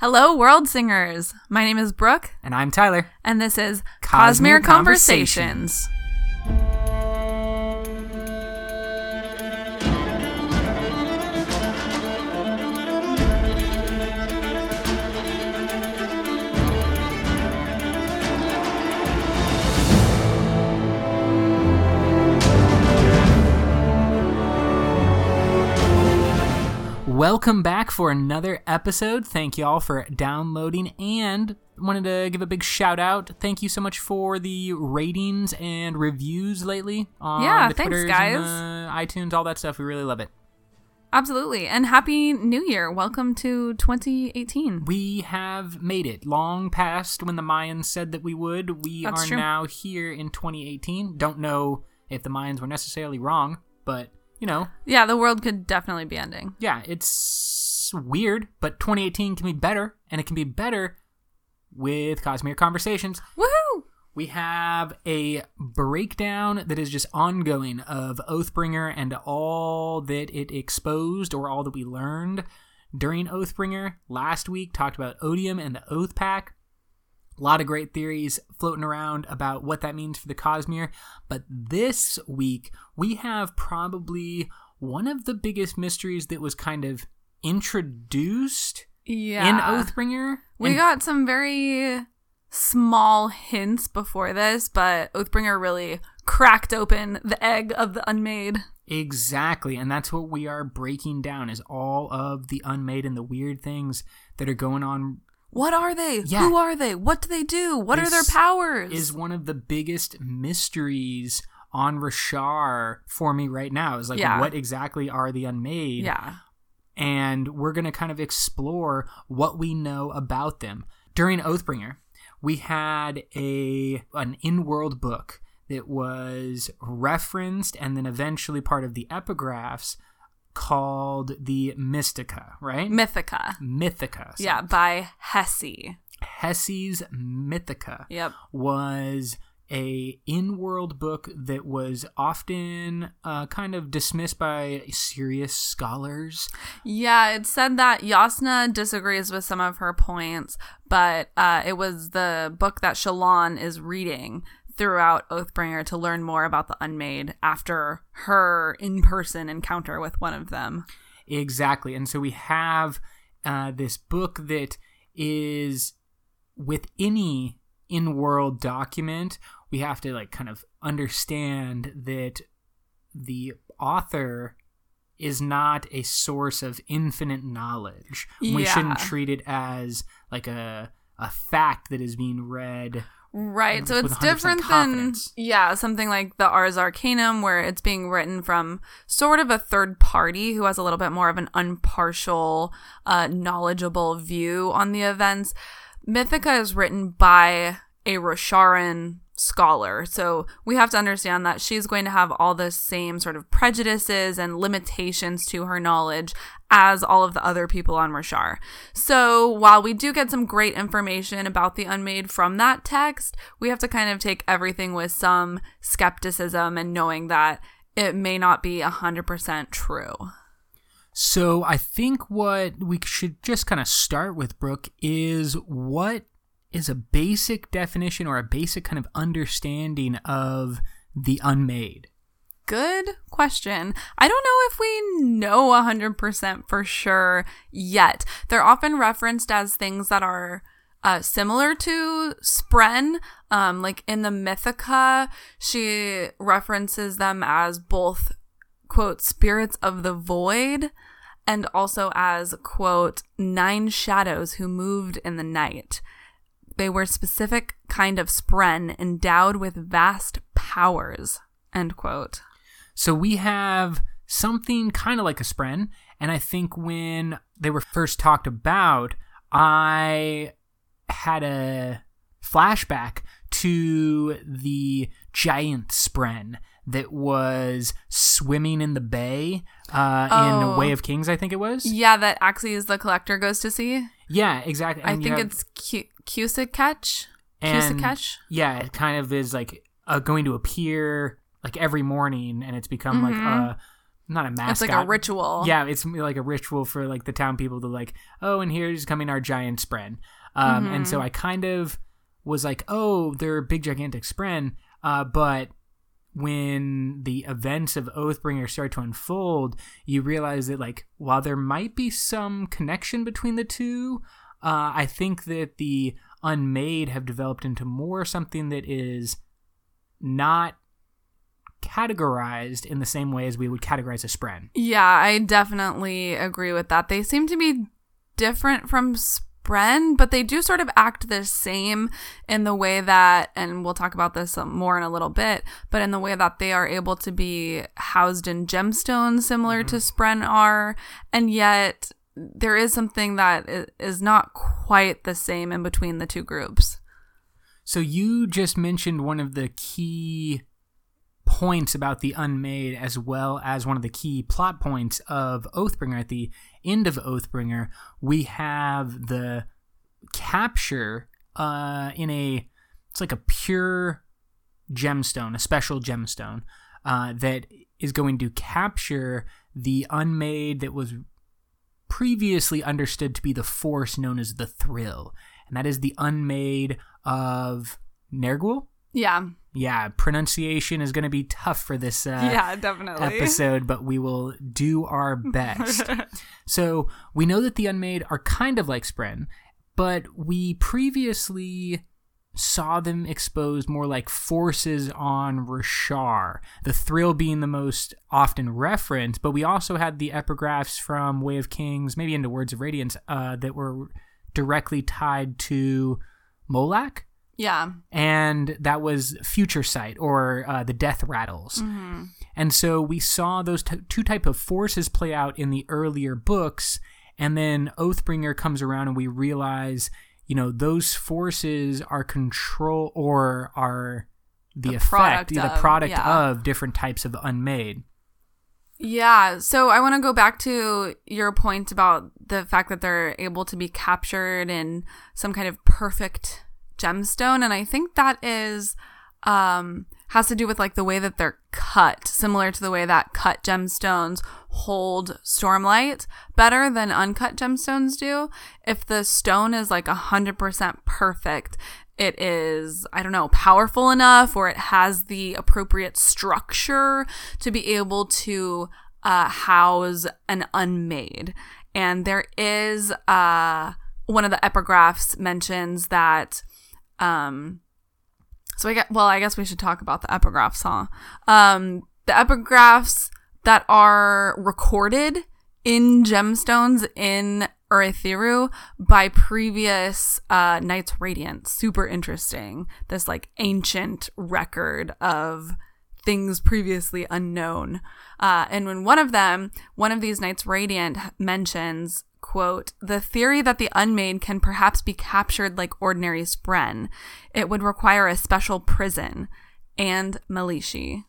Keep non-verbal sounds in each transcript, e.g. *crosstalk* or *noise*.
Hello, world singers. My name is Brooke, And I'm Tyler. and this is Cosmere Cosmere Conversations. Welcome back for another episode. Thank you all for downloading and wanted to give a big shout out. Thank you so much for the ratings and reviews lately on Yeah, the thanks, Twitters guys. and the iTunes, all that stuff. We really love it. Absolutely. And Happy New Year. Welcome to 2018. We have made it long past when the Mayans said that we would. We That's are true. now here in 2018. Don't know if the Mayans were necessarily wrong, but you know, Yeah, the world could definitely be ending. yeah, it's weird, but 2018 can be better, and it can be better with Cosmere Conversations. Woohoo! We have a breakdown that is just ongoing of Oathbringer and all that it exposed or all that we learned during Oathbringer. Last week talked about Odium and the Oath Pact. A lot of great theories floating around about what that means for the Cosmere. But this week, we have probably one of the biggest mysteries that was kind of introduced Yeah. in Oathbringer. We And- got some very small hints before this, but Oathbringer really cracked open the egg of the unmade. Exactly, and that's what we are breaking down is all of the unmade and the weird things that are going on What are they? Yeah. Who are they? What do they do? What are their powers? is one of the biggest mysteries on Roshar for me right now. Is like Yeah. what exactly are the unmade? yeah. And we're gonna kind of explore what we know about them. During Oathbringer, we had a an in-world book that was referenced and then eventually part of the epigraphs called the Mystica, right? Mythica. Mythica. So Yeah, by Hessi. Hessi's Mythica Yep. was a in-world book that was often uh, kind of dismissed by serious scholars. Yeah, it said that Jasnah disagrees with some of her points, but uh, it was the book that Shallan is reading throughout Oathbringer to learn more about the Unmade after her in person encounter with one of them. Exactly. And so we have uh, this book that is with any in-world document, we have to like kind of understand that the author is not a source of infinite knowledge. We shouldn't treat it as like a a fact that is being read. Right. So it's 100% different than yeah, something like the Ars Arcanum where it's being written from sort of a third party who has a little bit more of an impartial, uh, knowledgeable view on the events. Mythica is written by a Rosharan scholar. So we have to understand that she's going to have all the same sort of prejudices and limitations to her knowledge as all of the other people on Roshar. So while we do get some great information about the unmade from that text, we have to kind of take everything with some skepticism and knowing that it may not be 100% true. So I think what we should just kind of start with, Brooke, is what is a basic definition or a basic kind of understanding of the unmade. Good question. I don't know if we know 100% for sure yet. They're often referenced as things that are uh, similar to Spren. Um, like in the Mythica, she references them as both, quote, spirits of the void and also as, quote, nine shadows who moved in the night. They were specific kind of spren endowed with vast powers, end quote. So we have something kind of like a spren, and I think when they were first talked about, I had a flashback to the giant spren that was swimming in the bay uh, Oh. in Way of Kings, I think it was. Yeah, that Axies the Collector goes to see. Yeah, exactly. I And you think have- it's Q- Cusick and Cusick yeah, it kind of is like uh, going to appear like every morning, and it's become Mhm. like a not a mascot. It's like a ritual. Yeah, it's like a ritual for like the town people to like, oh, and here's coming our giant spren. Um, And Mm-hmm. so I kind of was like, oh, they're big gigantic spren. Uh, but when the events of Oathbringer start to unfold, you realize that like while there might be some connection between the two, uh, I think that the Unmade have developed into more something that is not categorized in the same way as we would categorize a spren. Yeah, I definitely agree with that. They seem to be different from Spren, but they do sort of act the same in the way that, and we'll talk about this more in a little bit, but in the way that they are able to be housed in gemstones similar to Spren are, and yet there is something that is not quite the same in between the two groups. So you just mentioned one of the key points about the Unmade, as well as one of the key plot points of Oathbringer. At the end of Oathbringer, we have the capture uh, in a it's like a pure gemstone, a special gemstone uh, that is going to capture the Unmade that was previously understood to be the force known as the Thrill, and that is the Unmade of Nergaoul. Yeah. Yeah, pronunciation is going to be tough for this uh, yeah, definitely. episode, but we will do our *laughs* best. so we know that the Unmade are kind of like Spren, but we previously saw them exposed more like forces on Roshar, the thrill being the most often referenced, but we also had the epigraphs from Way of Kings, maybe into Words of Radiance, uh, that were directly tied to Moelach yeah. and that was Future Sight or uh, the Death Rattles. And so we saw those t- two type of forces play out in the earlier books, and then Oathbringer comes around, and we realize, you know, those forces are control or are the, The effect, product the of, product yeah. of different types of unmade. Yeah, so I want to go back to your point about the fact that they're able to be captured in some kind of perfect gemstone and I think that is um has to do with like the way that they're cut, similar to the way that cut gemstones hold stormlight better than uncut gemstones do. If the stone is like 100% perfect, it is, I don't know, powerful enough or it has the appropriate structure to be able to uh, house an unmade. And there is uh, one of the epigraphs mentions that. Um, so I get well, I guess we should talk about the epigraphs, huh? Um, the epigraphs that are recorded in gemstones in Urithiru by previous uh, Knights Radiant. Super interesting. This like ancient record of things previously unknown. Uh, and when one of them, one of these Knights Radiant mentions, quote, the theory that the unmade can perhaps be captured like ordinary spren. It would require a special prison and Melishi,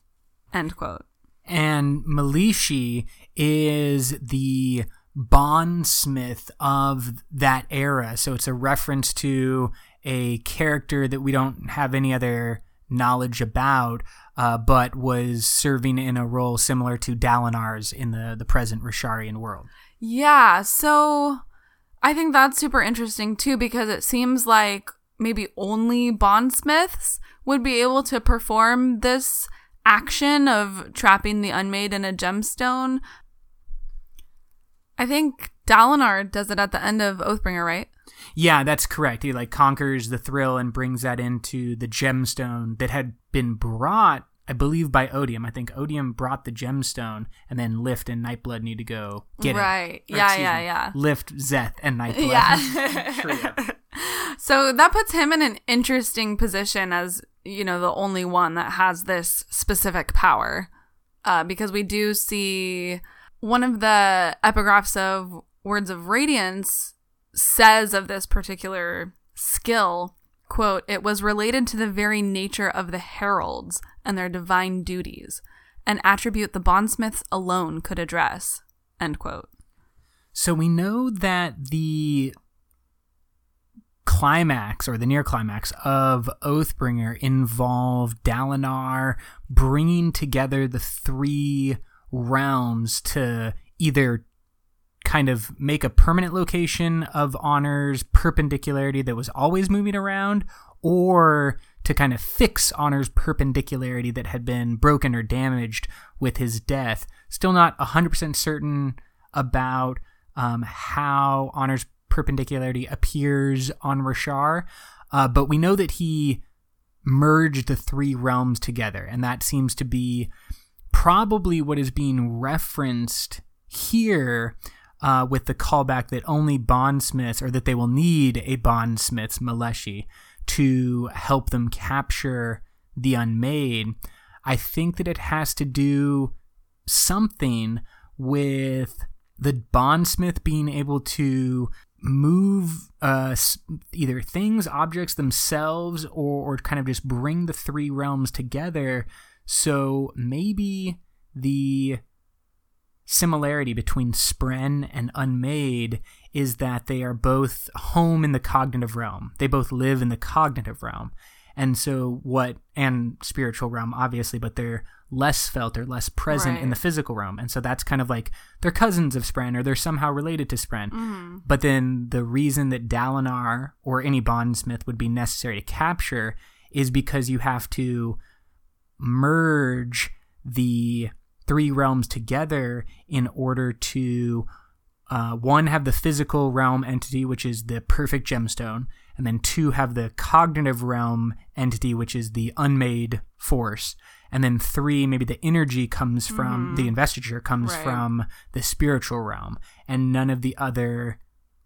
end quote. And Melishi is the bondsmith of that era. So it's a reference to a character that we don't have any other knowledge about, uh, but was serving in a role similar to Dalinar's in the, the present Rosharan world. Yeah, so I think that's super interesting too because it seems like maybe only bondsmiths would be able to perform this action of trapping the unmade in a gemstone. I think Dalinar does it at the end of Oathbringer, right? Yeah, that's correct. He like conquers the thrill and brings that into the gemstone that had been brought, I believe, by Odium. I think Odium brought the gemstone, and then Lift and Nightblood need to go get it. right. Yeah, yeah, me, yeah. Lift, Szeth, and Nightblood. *laughs* Yeah. *laughs* *laughs* So that puts him in an interesting position as, you know, the only one that has this specific power. Uh, because we do see one of the epigraphs of Words of Radiance says of this particular skill, quote, it was related to the very nature of the heralds and their divine duties, an attribute the bondsmiths alone could address, end quote. So we know that the climax or the near climax of Oathbringer involved Dalinar bringing together the three realms to either kind of make a permanent location of Honor's perpendicularity that was always moving around, or to kind of fix Honor's perpendicularity that had been broken or damaged with his death. Still not 100% certain about um, how Honor's perpendicularity appears on Roshar uh, but we know that he merged the three realms together, and that seems to be probably what is being referenced here uh, with the callback that only bondsmiths, or that they will need a bondsmith's Melishi to help them capture the unmade. I think that it has to do something with the bondsmith being able to move uh, either things, objects themselves, or, or kind of just bring the three realms together. So maybe the similarity between Spren and Unmade is that they are both home in the cognitive realm. They both live in the cognitive realm. And so what and spiritual realm obviously, but they're less felt or less present right. in the physical realm. And so that's kind of like they're cousins of Spren or they're somehow related to Spren. Mm-hmm. But then the reason that Dalinar or any bondsmith would be necessary to capture is because you have to merge the three realms together in order to uh, one have the physical realm entity which is the perfect gemstone and then two have the cognitive realm entity which is the unmade force and then three maybe the energy comes from mm-hmm. the investiture comes right. from the spiritual realm and none of the other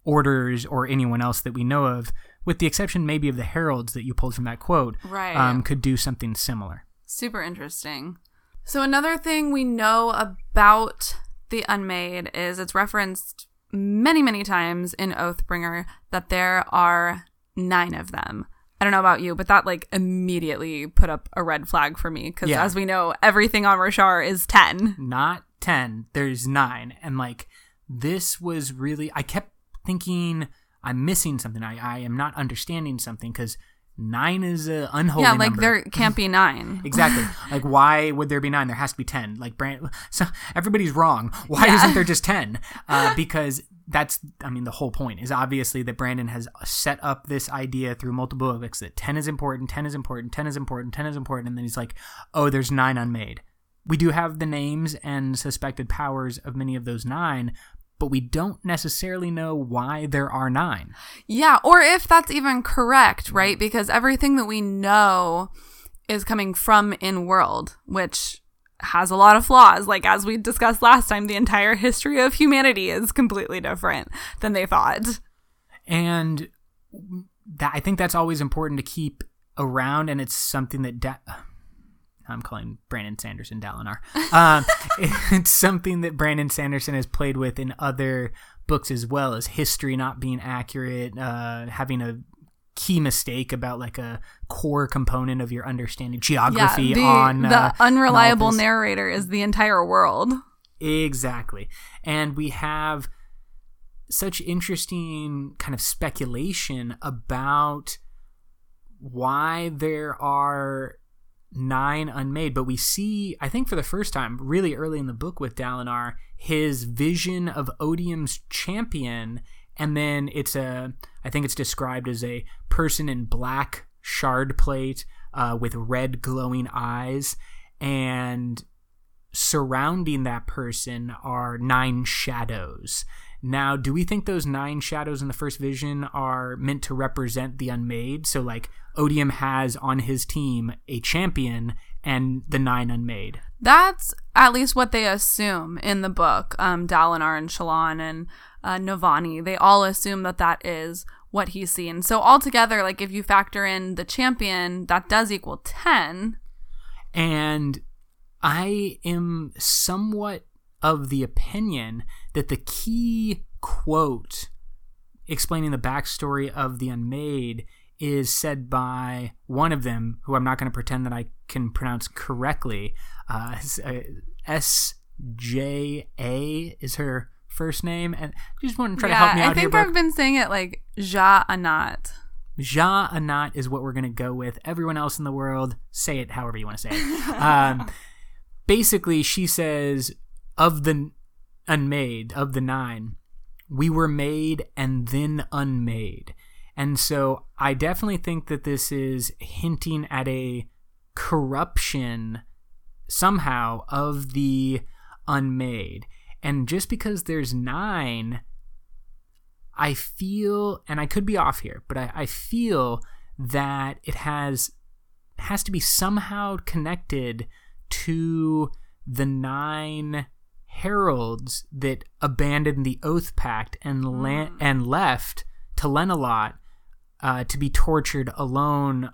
orders or anyone else that we know of with the exception maybe of the heralds that you pulled from that quote right. um, could do something similar super interesting so another thing we know about the unmade is it's referenced many many times in oathbringer that there are nine of them I don't know about you, but that like immediately put up a red flag for me because yeah. as we know, everything on Roshar is 10. Not 10, there's nine. And like this was really, I kept thinking I'm missing something. I, I am not understanding something because nine is a unholy yeah like number. there can't be nine *laughs* exactly like why would there be nine there has to be ten like brand so everybody's wrong why yeah. isn't there just ten *laughs* uh, because that's I mean the whole point is obviously that Brandon has set up this idea through multiple books that 10 is important, 10 is important, 10 is important, 10 is important and then he's like, "Oh, there's 9 unmade." We do have the names and suspected powers of many of those 9, but we don't necessarily know why there are 9. Yeah, or if that's even correct, right? Because everything that we know is coming from in world, which has a lot of flaws. Like, as we discussed last time, the entire history of humanity is completely different than they thought. And that, I think that's always important to keep around, and it's something that. Da- I'm calling Brandon Sanderson Dalinar. Um, *laughs* it's something that Brandon Sanderson has played with in other books as well as history not being accurate, uh, having a key mistake about like a core component of your understanding geography yeah, the, on the uh, unreliable narrator is the entire world. Exactly. And we have such interesting kind of speculation about why there are nine unmade but we see i think for the first time really early in the book with dalinar his vision of odium's champion and then it's a i think it's described as a person in black shard plate uh, with red glowing eyes and surrounding that person are nine shadows now do we think those nine shadows in the first vision are meant to represent the unmade so like odium has on his team a champion and the nine unmade that's at least what they assume in the book um dalinar and shallan and uh, Navani, they all assume that that is what he's seen. So altogether, like if you factor in the champion, that does equal 10. And I am somewhat of the opinion that the key quote explaining the backstory of the Unmade is said by one of them, who I'm not going to pretend that I can pronounce correctly. Uh, S J A is her first name, and you just want to try yeah, to help me out I think here, I've been saying it like Ja Anat. Ja Anat is what we're going to go with. Everyone else in the world, say it however you want to say it. *laughs* um, basically, she says of the unmade, of the nine, we were made and then unmade. And so I definitely think that this is hinting at a corruption somehow of the unmade. And just because there's nine, I feel, and I could be off here, but I, I feel that it has has to be somehow connected to the nine heralds that abandoned the oath pact and la- Hmm. and left to Lenalot uh, to be tortured alone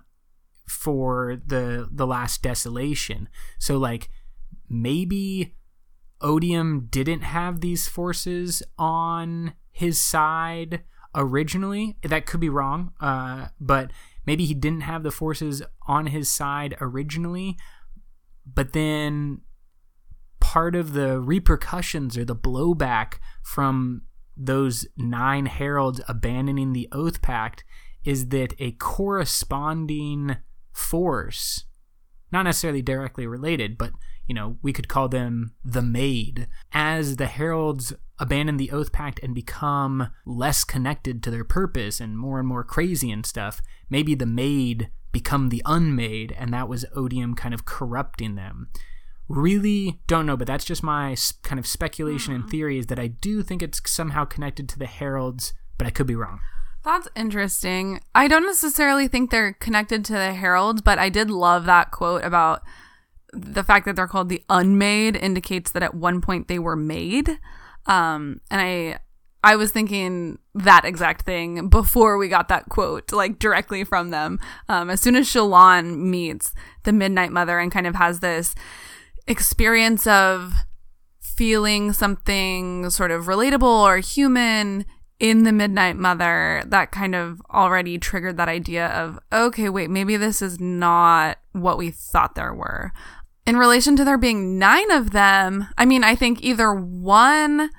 for the the last desolation. So like maybe Odium didn't have these forces on his side originally. That could be wrong, uh, but maybe he didn't have the forces on his side originally. But then part of the repercussions or the blowback from those nine heralds abandoning the oath pact is that a corresponding force not necessarily directly related but you know we could call them the maid as the heralds abandon the oath pact and become less connected to their purpose and more and more crazy and stuff maybe the maid become the unmade and that was odium kind of corrupting them really don't know but that's just my kind of speculation and theory is that i do think it's somehow connected to the heralds but i could be wrong That's interesting. I don't necessarily think they're connected to the heralds, but I did love that quote about the fact that they're called the unmade indicates that at one point they were made. Um, and I I was thinking that exact thing before we got that quote, like directly from them. Um, as soon as Shallan meets the Midnight Mother and kind of has this experience of feeling something sort of relatable or human in the Midnight Mother, that kind of already triggered that idea of, okay, wait, maybe this is not what we thought there were. In relation to there being nine of them, I mean, I think either one,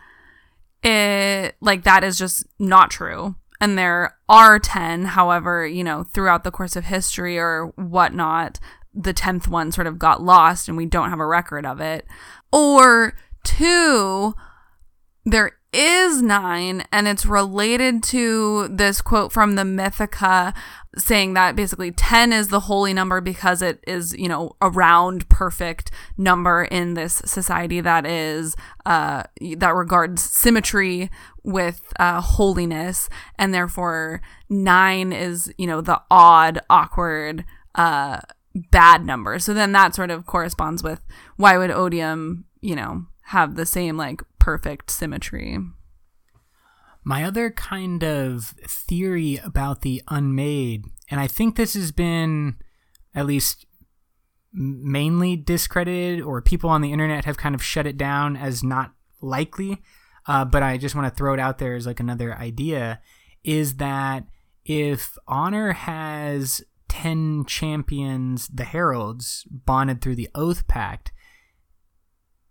it like that is just not true. And there are 10, however, you know, throughout the course of history or whatnot, the 10th one sort of got lost and we don't have a record of it. Or two, there is nine, and it's related to this quote from the Mythica saying that basically 10 is the holy number because it is, you know, a round, perfect number in this society that is, uh, that regards symmetry with, uh, holiness. And therefore, nine is, you know, the odd, awkward, uh, bad number. So then that sort of corresponds with why would odium, you know, have the same like perfect symmetry. My other kind of theory about the unmade, and I think this has been at least mainly discredited, or people on the internet have kind of shut it down as not likely, uh, but I just want to throw it out there as like another idea is that if Honor has 10 champions, the Heralds, bonded through the Oath Pact,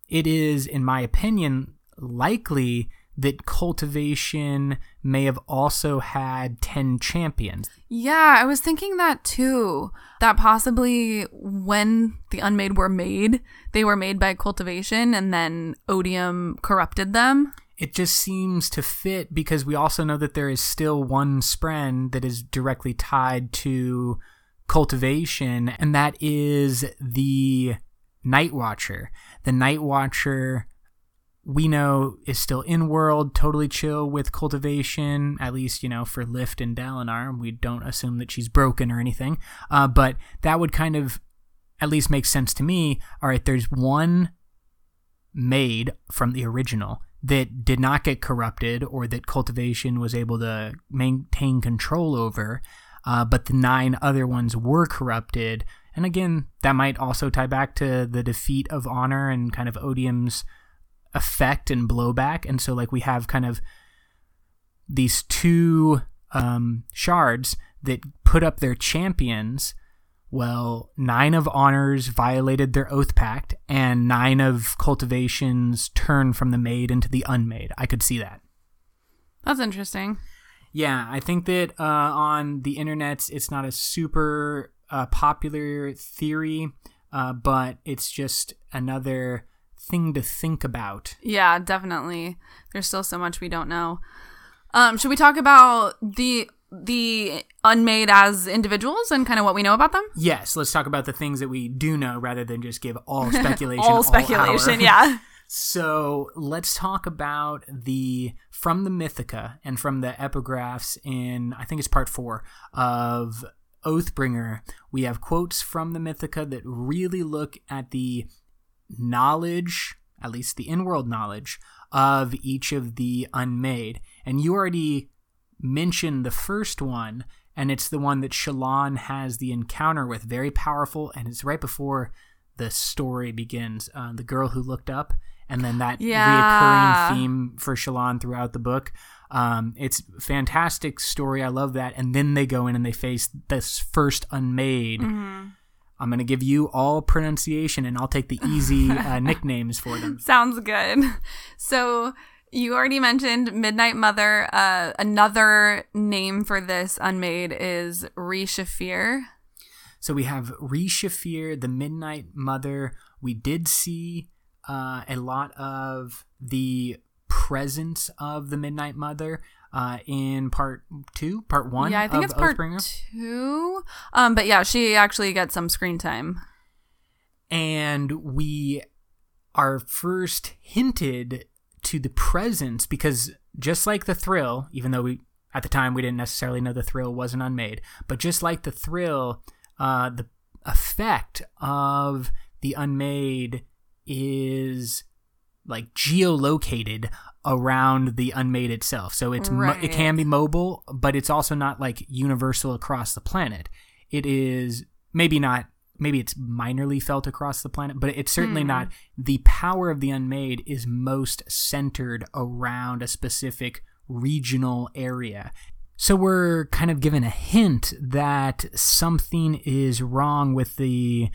it is, in my opinion, likely that cultivation may have also had 10 champions. Yeah, I was thinking that too. That possibly when the unmade were made, they were made by cultivation and then odium corrupted them. It just seems to fit because we also know that there is still one spren that is directly tied to cultivation, and that is the Night Watcher. The Night Watcher we know is still in world, totally chill with cultivation, at least, you know, for Lift and Dalinar. We don't assume that she's broken or anything. Uh, but that would kind of at least make sense to me. All right, there's one made from the original that did not get corrupted or that cultivation was able to maintain control over, uh, but the nine other ones were corrupted. And again, that might also tie back to the defeat of Honor and kind of Odium's effect and blowback. And so, like, we have kind of these two um, shards that put up their champions. Well, nine of honors violated their oath pact, and nine of cultivations turned from the made into the unmade. I could see that. That's interesting. Yeah, I think that uh, on the internet, it's not a super uh, popular theory, uh, but it's just another thing to think about. Yeah, definitely. There's still so much we don't know. Um, should we talk about the the unmade as individuals and kind of what we know about them? Yes, let's talk about the things that we do know rather than just give all *laughs* speculation. all speculation, hour. yeah. So let's talk about the from the Mythica and from the epigraphs in I think it's part four of Oathbringer. We have quotes from the Mythica that really look at the knowledge, at least the in-world knowledge of each of the unmade. And you already mentioned the first one, and it's the one that Shallan has the encounter with, very powerful, and it's right before the story begins. Uh, the girl who looked up, and then that Yeah. reoccurring theme for Shallan throughout the book. Um, it's fantastic story. I love that. And then they go in and they face this first unmade. I'm gonna give you all pronunciation, and I'll take the easy *laughs* uh, nicknames for them. Sounds good. So you already mentioned Midnight Mother. Uh, another name for this unmade is Re-Shephir. So we have Re-Shephir, the Midnight Mother. We did see uh, a lot of the presence of the Midnight Mother uh, in part two, part one. yeah, I think of it's part Oathbringer. two. Um, but yeah, she actually gets some screen time. and we are first hinted to the presence because just like the thrill, even though we at the time we didn't necessarily know the thrill wasn't unmade, but just like the thrill, uh, the effect of the unmade is like geolocated around the unmade itself. So it's mo- it can be mobile, but it's also not like universal across the planet. It is maybe not maybe it's minorly felt across the planet, but it's certainly not the power of the unmade is most centered around a specific regional area. So we're kind of given a hint that something is wrong with the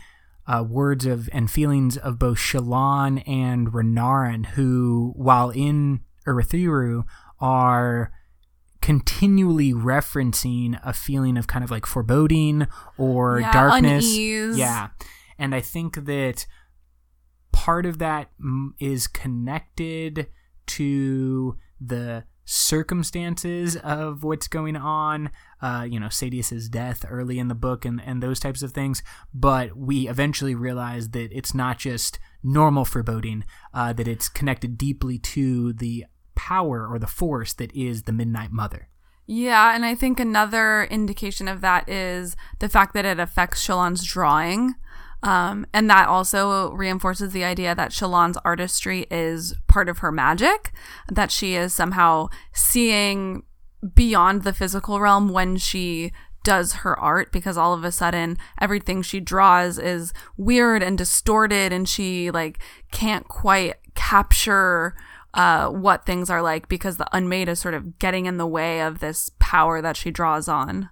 uh, words of and feelings of both Shallan and Renarin, who, while in Urithiru, are continually referencing a feeling of kind of like foreboding or Yeah, darkness. unease. Yeah. And I think that part of that mm, connected to the circumstances of what's going on. Uh, you know, Sadeas's death early in the book and, and those types of things. But we eventually realize that it's not just normal foreboding, uh, that it's connected deeply to the power or the force that is the Midnight Mother. Yeah, and I think another indication of that is the fact that it affects Shallan's drawing. Um, and that also reinforces the idea that Shallan's artistry is part of her magic, that she is somehow seeing beyond the physical realm when she does her art because all of a sudden everything she draws is weird and distorted and she like can't quite capture uh, what things are like because the unmade is sort of getting in the way of this power that she draws on.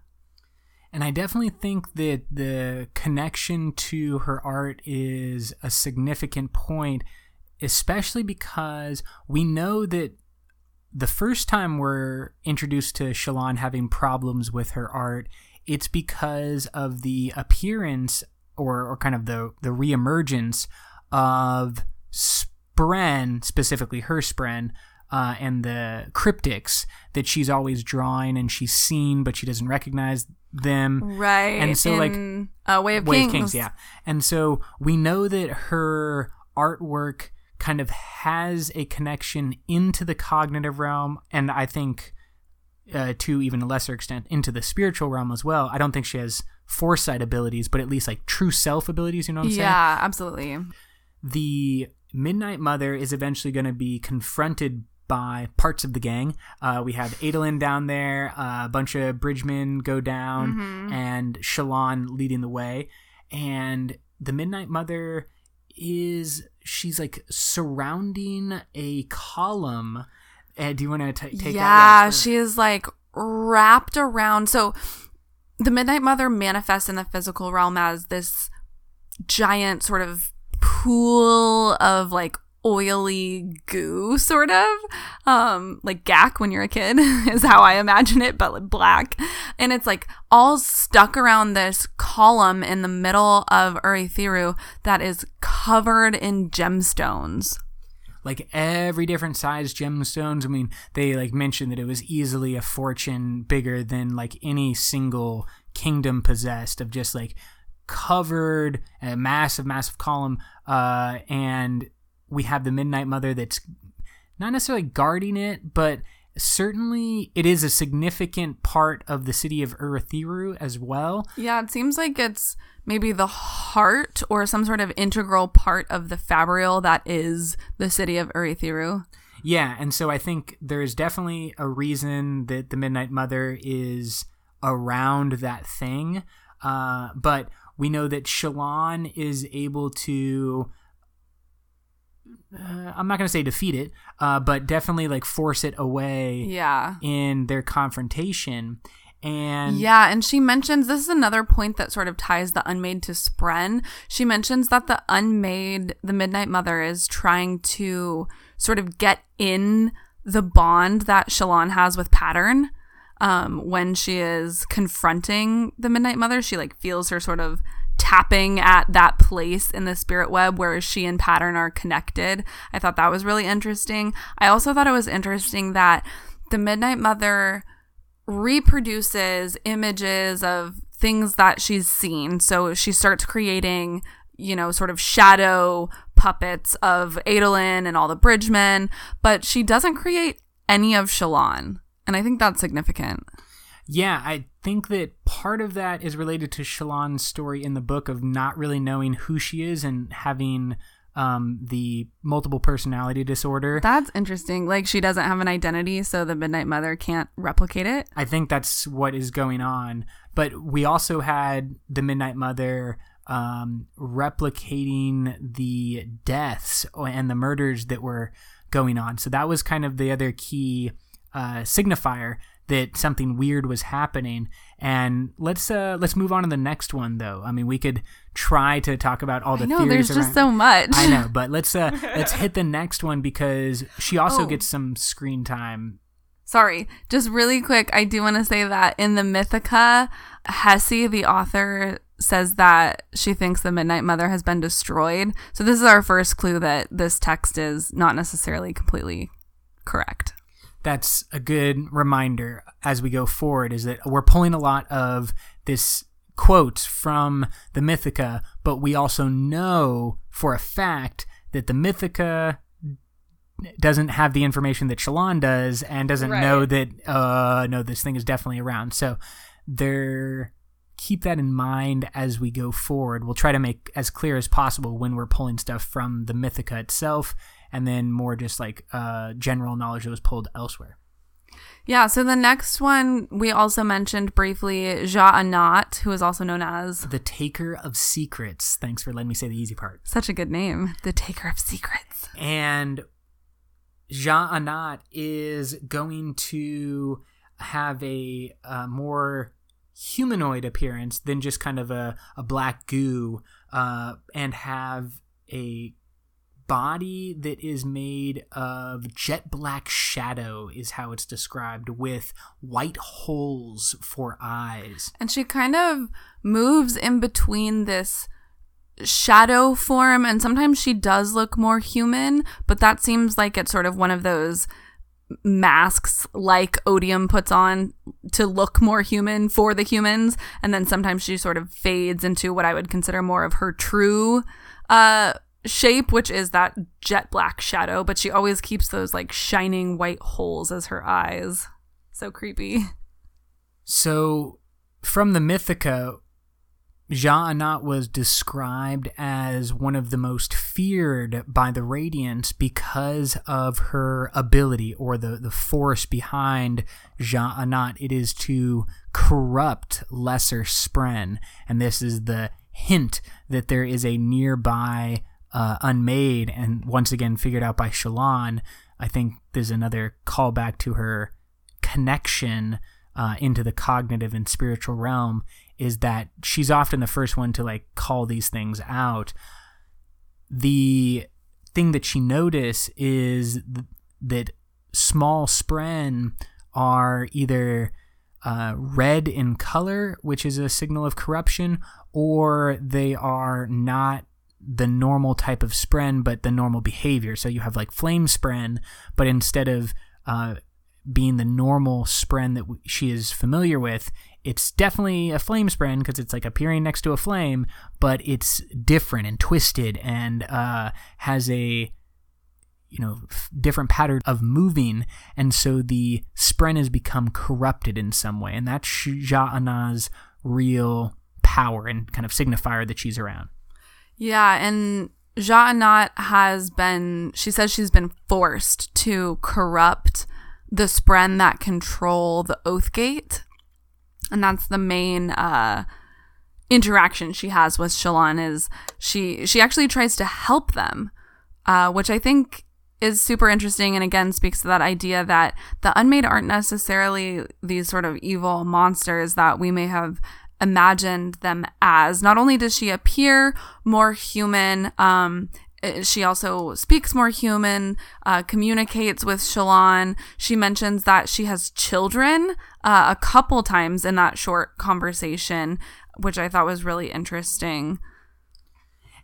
And I definitely think that the connection to her art is a significant point, especially because we know that the first time we're introduced to Shallan having problems with her art, it's because of the appearance or, or kind of the, the reemergence of Spren, specifically her Spren, uh, and the cryptics that she's always drawing and she's seen, but she doesn't recognize them. Right. And so, like, in, uh, Way of Way Kings. of Kings, yeah. And so we know that her artwork kind of has a connection into the cognitive realm, and I think uh, to even a lesser extent into the spiritual realm as well. I don't think she has foresight abilities, but at least like true self abilities. You know what I'm saying? Yeah, absolutely. the Midnight Mother is eventually going to be confronted by parts of the gang. Uh, we have Adolin down there, uh, a bunch of bridgemen go down, and Shallan leading the way. And the Midnight Mother is she's like surrounding a column. Uh, do you want to take that? yeah, she is like wrapped around. So the Midnight Mother manifests in the physical realm as this giant sort of pool of like oily goo, sort of. Um, like gack when you're a kid *laughs* is how I imagine it, but like black. And it's like all stuck around this column in the middle of Urithiru that is covered in gemstones like every different size gemstones. I mean, they like mentioned that it was easily a fortune bigger than like any single kingdom possessed of just like covered a massive, massive column. Uh, and we have the Midnight Mother that's not necessarily guarding it, but certainly it is a significant part of the city of Urithiru as well. Yeah, it seems like it's maybe the heart or some sort of integral part of the fabrial that is the city of Urithiru. Yeah, and so I think there's definitely a reason that the Midnight Mother is around that thing. Uh, but we know that Shallan is able to uh, I'm not going to say defeat it, uh, but definitely like force it away. Yeah. In their confrontation. And yeah, and she mentions this is another point that sort of ties the unmade to Spren. She mentions that the unmade, the Midnight Mother, is trying to sort of get in the bond that Shallan has with Pattern. Um, when she is confronting the Midnight Mother, she like feels her sort of tapping at that place in the spirit web where she and Pattern are connected. I thought that was really interesting. I also thought it was interesting that the Midnight Mother reproduces images of things that she's seen. So she starts creating, you know, sort of shadow puppets of Adolin and all the bridgemen, but she doesn't create any of Shallan. And I think that's significant. Yeah, I think that part of that is related to Shallan's story in the book of not really knowing who she is and having um, the multiple personality disorder. That's interesting. Like she doesn't have an identity, so the Midnight Mother can't replicate it. I think that's what is going on. But we also had the Midnight Mother um, replicating the deaths and the murders that were going on. So that was kind of the other key uh, signifier that something weird was happening. And let's uh, let's move on to the next one, though. I mean, we could try to talk about all the I know, theories. There's just so much. I know, *laughs* but let's uh, let's hit the next one because she also oh. gets some screen time. Sorry, just really quick. I do want to say that in the Mythica, Hessi, the author, says that she thinks the Midnight Mother has been destroyed. So this is our first clue that this text is not necessarily completely correct that's a good reminder as we go forward is that we're pulling a lot of this quotes from the Mythica, but we also know for a fact that the Mythica doesn't have the information that Shallan does and doesn't right. know that uh no this thing is definitely around. So there keep that in mind as we go forward. We'll try to make as clear as possible when we're pulling stuff from the Mythica itself and then more just like uh, general knowledge that was pulled elsewhere. Yeah, so the next one we also mentioned briefly Sja-anat, who is also known as the Taker of Secrets. Thanks for letting me say the easy part. Such a good name, the Taker of Secrets. And Sja-anat is going to have a, a, more humanoid appearance than just kind of a, a black goo uh, and have a body that is made of jet black shadow is how it's described with white holes for eyes. And she kind of moves in between this shadow form and sometimes she does look more human but that seems like it's sort of one of those masks like odium puts on to look more human for the humans and then sometimes she sort of fades into what i would consider more of her true uh shape, which is that jet black shadow, but she always keeps those like shining white holes as her eyes. So creepy. So, from the Mythica, Sja-anat was described as one of the most feared by the Radiants because of her ability or the, the force behind Sja-anat. It is to corrupt lesser Spren. And this is the hint that there is a nearby uh, unmade and once again figured out by Shallan, I think there's another callback to her connection uh, into the cognitive and spiritual realm is that she's often the first one to like call these things out. The thing that she noticed is th- that small spren are either uh, red in color, which is a signal of corruption, or they are not the normal type of spren, but the normal behavior. So you have like flame spren, but instead of uh, being the normal spren that she is familiar with, it's definitely a flame spren because it's like appearing next to a flame, but it's different and twisted and uh, has a you know f- different pattern of moving, and so the spren has become corrupted in some way, and that's Ja'ana's real power and kind of signifier that she's around. Yeah, and Sja-anat has been, she says she's been forced to corrupt the Spren that control the Oathgate. And that's the main uh, interaction she has with Shallan is she she actually tries to help them, uh, which I think is super interesting and again speaks to that idea that the unmade aren't necessarily these sort of evil monsters that we may have imagined them as. Not only does she appear more human, um, eh, she also speaks more human, uh, communicates with Shallan. She mentions that she has children uh, a couple times in that short conversation, which I thought was really interesting.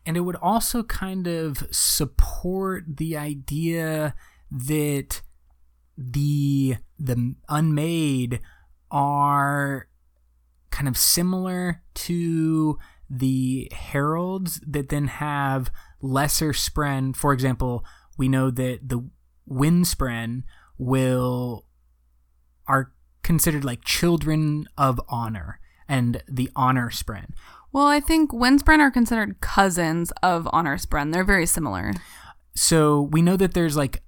and it would also kind of support the idea that the the unmade are kind of similar to the heralds that then have lesser spren for example we know that the wind spren will are considered like children of honor and the honor spren Well, I think Windspren are considered cousins of Honor Spren. They're very similar. so we know that there's like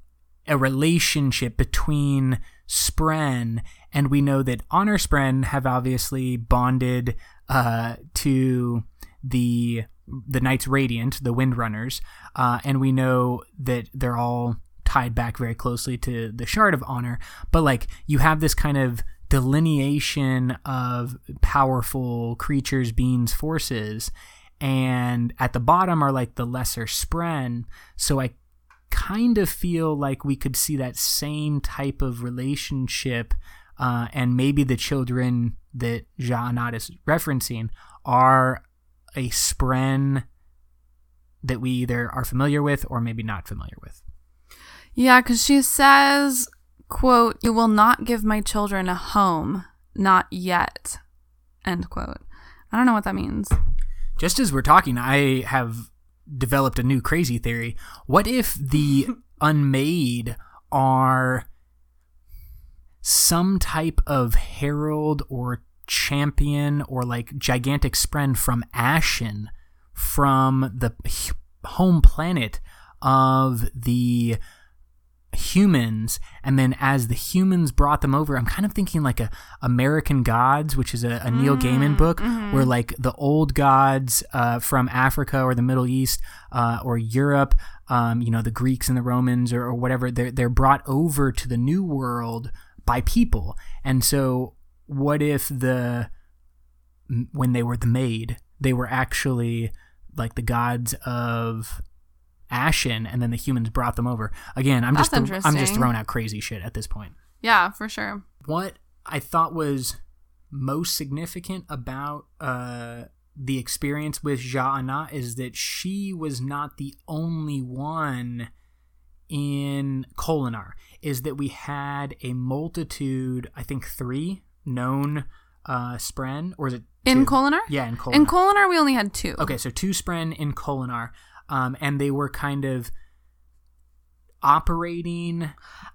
a relationship between Spren, and we know that Honor Spren have obviously bonded uh, to the the Knights Radiant, the Windrunners, uh, and we know that they're all tied back very closely to the Shard of Honor. But like you have this kind of delineation of powerful creatures, beings, forces, and at the bottom are like the lesser Spren. So I kind of feel like we could see that same type of relationship, uh, and maybe the children that Sja-anat is referencing are a spren that we either are familiar with or maybe not familiar with. Yeah, because she says, quote, you will not give my children a home, not yet, end quote. I don't know what that means. Just as we're talking, I have developed a new crazy theory. What if the *laughs* unmade are some type of herald or champion or like gigantic spren from Ashyn from the home planet of the humans. And then as the humans brought them over i'm kind of thinking like a american gods which is a, a neil gaiman book where like the old gods uh, from africa or the middle east uh, or europe um, you know the greeks and the romans or, or whatever they're, they're brought over to the new world by people and so what if the when they were the maid they were actually like the gods of Ashyn, and then the humans brought them over. Again, I'm That's just I'm just throwing out crazy shit at this point. Yeah, for sure. What I thought was most significant about uh, the experience with Ja'ana is that she was not the only one in Kholinar. Is that we had a multitude, I think three known uh, Spren, or is it In two? Kholinar? Yeah, in Kholinar. In Kholinar, we only had two. Okay, so two Spren in Kholinar, um, and they were kind of operating.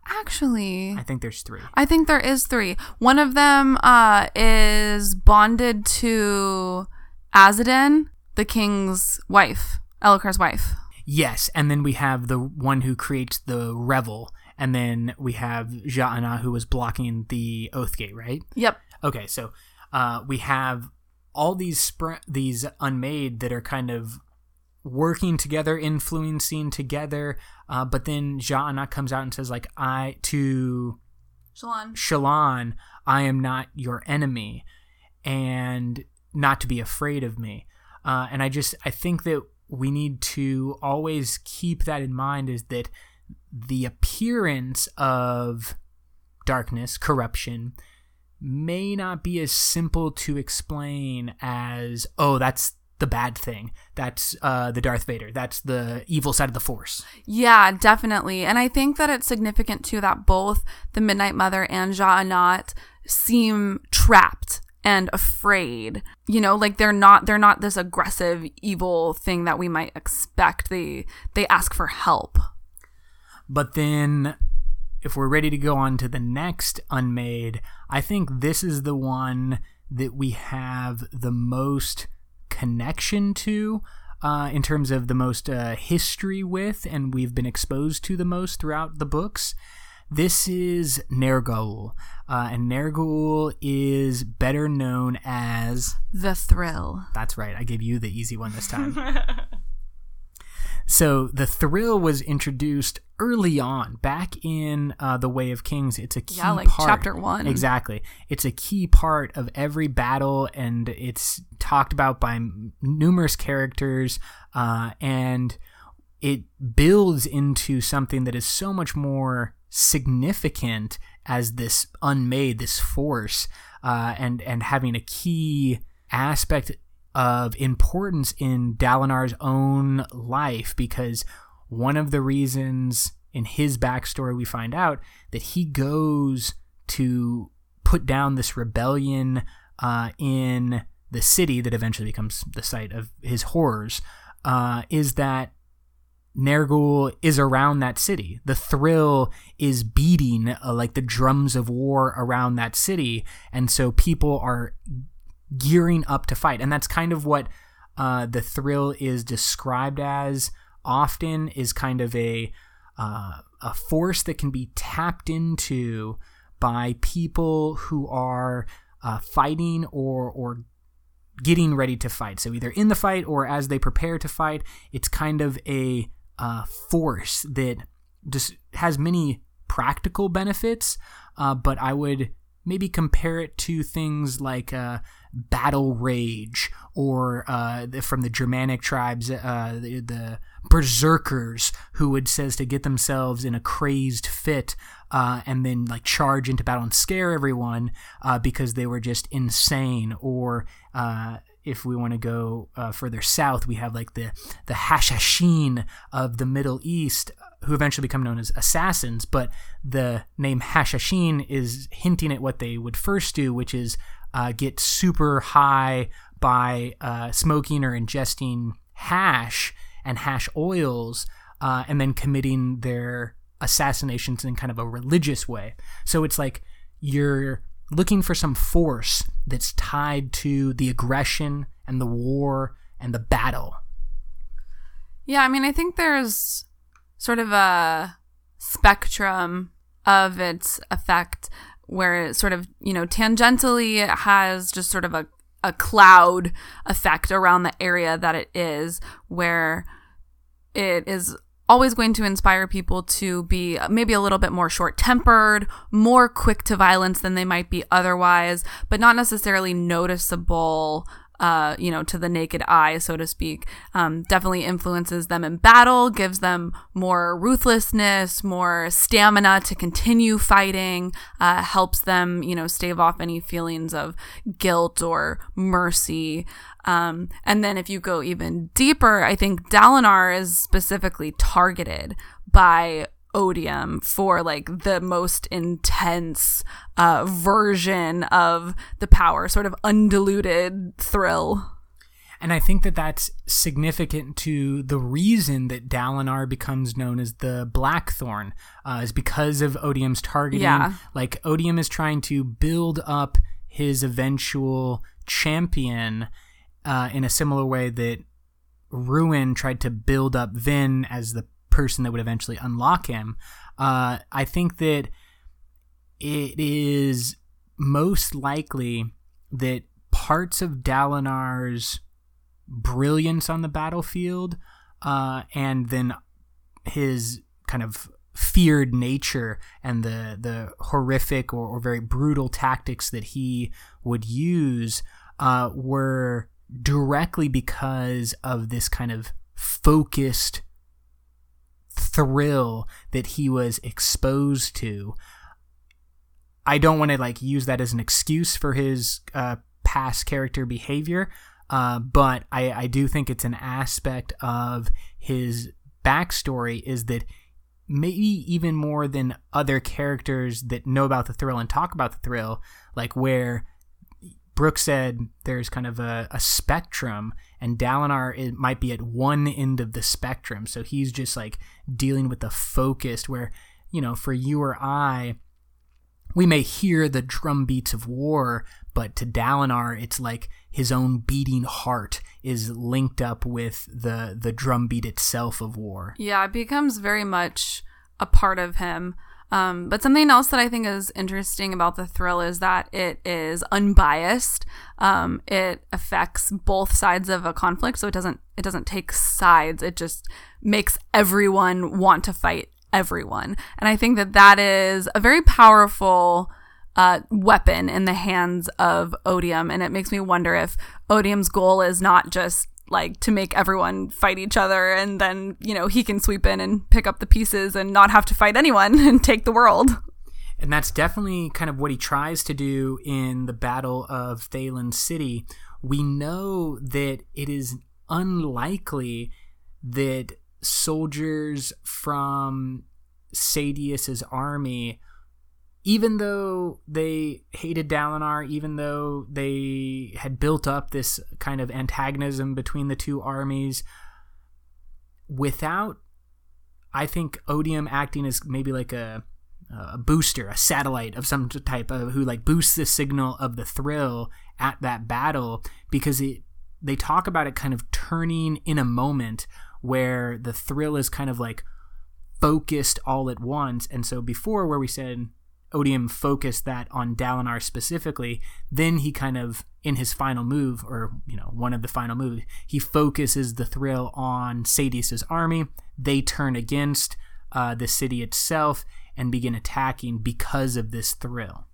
Actually, I think there's three. I think there is three. One of them uh, is bonded to Aesudan, the king's wife, Elhokar's wife. Yes, and then we have the one who creates the revel, and then we have Ja'ana who was blocking the Oathgate, right? Yep. Okay, so uh, we have all these spr- these unmade that are kind of working together, influencing together, uh, but then Ja'ana comes out and says like I to Shalon. Shallan, I am not your enemy, and not to be afraid of me. Uh, and I just I think that we need to always keep that in mind is that the appearance of darkness, corruption, may not be as simple to explain as, oh, that's the bad thing. That's uh, the Darth Vader. That's the evil side of the Force. Yeah, definitely. And I think that it's significant too that both the Midnight Mother and Sja-anat seem trapped and afraid. You know, like they're not they're not this aggressive evil thing that we might expect. They they ask for help. But then if we're ready to go on to the next unmade, I think this is the one that we have the most connection to uh, in terms of the most uh, history with, and we've been exposed to the most throughout the books. This is Nergaoul, uh, and Nergaoul is better known as the Thrill. That's right. I gave you the easy one this time. *laughs* So the thrill was introduced early on, back in uh, the Way of Kings. It's a key yeah, like part. chapter one. Exactly. It's a key part of every battle, and it's talked about by m- numerous characters, uh, and it builds into something that is so much more significant as this unmade, this force, uh, and and having a key aspect of importance in Dalinar's own life because one of the reasons in his backstory we find out that he goes to put down this rebellion uh, in the city that eventually becomes the site of his horrors uh, is that Nergaoul is around that city. The thrill is beating uh, like the drums of war around that city. And so people are gearing up to fight. And that's kind of what uh, the thrill is described as often is kind of a uh, a force that can be tapped into by people who are uh, fighting or or getting ready to fight. So either in the fight or as they prepare to fight, it's kind of a uh, force that just has many practical benefits. Uh, but I would maybe compare it to things like uh, battle rage or uh, from the Germanic tribes, uh, the, the, berserkers who would says to get themselves in a crazed fit uh, and then like charge into battle and scare everyone uh, because they were just insane or uh, if we want to go uh, further south, we have like the the Hashashin of the Middle East, who eventually become known as assassins. But the name Hashashin is hinting at what they would first do, which is uh, get super high by uh, smoking or ingesting hash and hash oils, uh, and then committing their assassinations in kind of a religious way. So it's like you're looking for some force that's tied to the aggression and the war and the battle. Yeah, I mean, I think there's sort of a spectrum of its effect where it sort of, you know, tangentially it has just sort of a, a cloud effect around the area that it is, where it is always going to inspire people to be maybe a little bit more short tempered, more quick to violence than they might be otherwise, but not necessarily noticeable uh, you know, to the naked eye, so to speak, um, definitely influences them in battle, gives them more ruthlessness, more stamina to continue fighting, uh, helps them, you know, stave off any feelings of guilt or mercy. Um, and then if you go even deeper, I think Dalinar is specifically targeted by odium for like the most intense uh, version of the power, sort of undiluted thrill. And I think that that's significant to the reason that Dalinar becomes known as the Blackthorn, uh, is because of Odium's targeting. Yeah. Like Odium is trying to build up his eventual champion uh, in a similar way that Ruin tried to build up Vin as the person that would eventually unlock him. Uh, I think that it is most likely that parts of Dalinar's brilliance on the battlefield uh, and then his kind of feared nature and the the horrific or, or very brutal tactics that he would use uh, were directly because of this kind of focused thrill that he was exposed to. I don't want to like use that as an excuse for his uh, past character behavior, uh, but I, I do think it's an aspect of his backstory is that maybe even more than other characters that know about the thrill and talk about the thrill, like where Brooke said there's kind of a, a spectrum, and Dalinar it might be at one end of the spectrum. So he's just like dealing with the focused, where, you know, for you or I, we may hear the drum beats of war, but to Dalinar, it's like his own beating heart is linked up with the the drum beat itself of war. Yeah, it becomes very much a part of him. Um, but something else that I think is interesting about the thrill is that it is unbiased. Um, it affects both sides of a conflict, so it doesn't it doesn't take sides. It just makes everyone want to fight everyone, and I think that that is a very powerful. Uh, weapon in the hands of Odium, and it makes me wonder if Odium's goal is not just like to make everyone fight each other and then you know he can sweep in and pick up the pieces and not have to fight anyone *laughs* and take the world. And that's definitely kind of what he tries to do in the battle of Thaylen City. We know that it is unlikely that soldiers from Sadeas's army even though they hated Dalinar, even though they had built up this kind of antagonism between the two armies, without, I think, Odium acting as maybe like a, a booster, a satellite of some type of who like boosts the signal of the thrill at that battle because it they talk about it kind of turning in a moment where the thrill is kind of like focused all at once. And so before where we said Odium focused that on Dalinar specifically, then he kind of in his final move, or you know, one of the final moves, he focuses the thrill on Sadeas's army. They turn against uh, the city itself and begin attacking because of this thrill.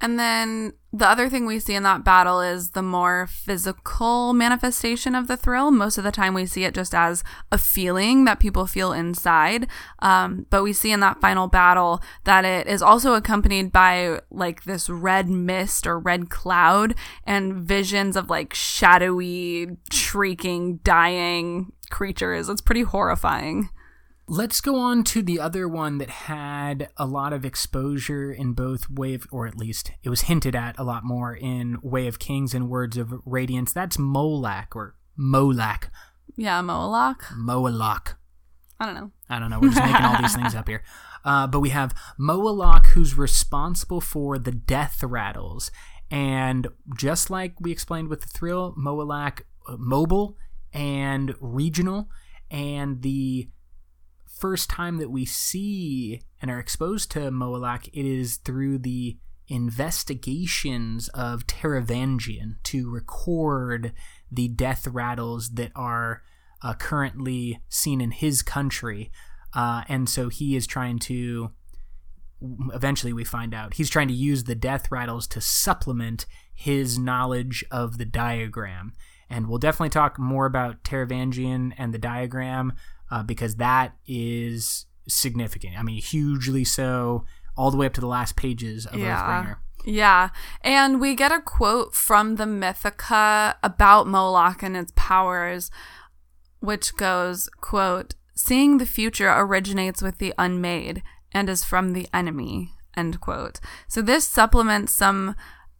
And then the other thing we see in that battle is the more physical manifestation of the thrill. Most of the time, we see it just as a feeling that people feel inside. Um, but we see in that final battle that it is also accompanied by like this red mist or red cloud and visions of like shadowy, shrieking, dying creatures. It's pretty horrifying. Let's go on to the other one that had a lot of exposure in both Way of, or at least it was hinted at a lot more in Way of Kings and Words of Radiance. That's Moelach or Moelach. Yeah, Moelach. Moelach. I don't know. I don't know. We're just making all these things up here. *laughs* Uh, but we have Moelach, who's responsible for the death rattles. And just like we explained with the thrill, Moelach uh, mobile and regional. And the first time that we see and are exposed to Moelach, it is through the investigations of Taravangian to record the death rattles that are uh, currently seen in his country. Uh, and so he is trying to, eventually we find out, he's trying to use the death rattles to supplement his knowledge of the diagram. And we'll definitely talk more about Taravangian and the diagram uh, because that is significant. I mean, hugely so, all the way up to the last pages of yeah. Oathbringer. Yeah. And we get a quote from the Mythica about Moelach and its powers, which goes, quote, Seeing the future originates with the unmade and is from the enemy, end quote. So this supplements some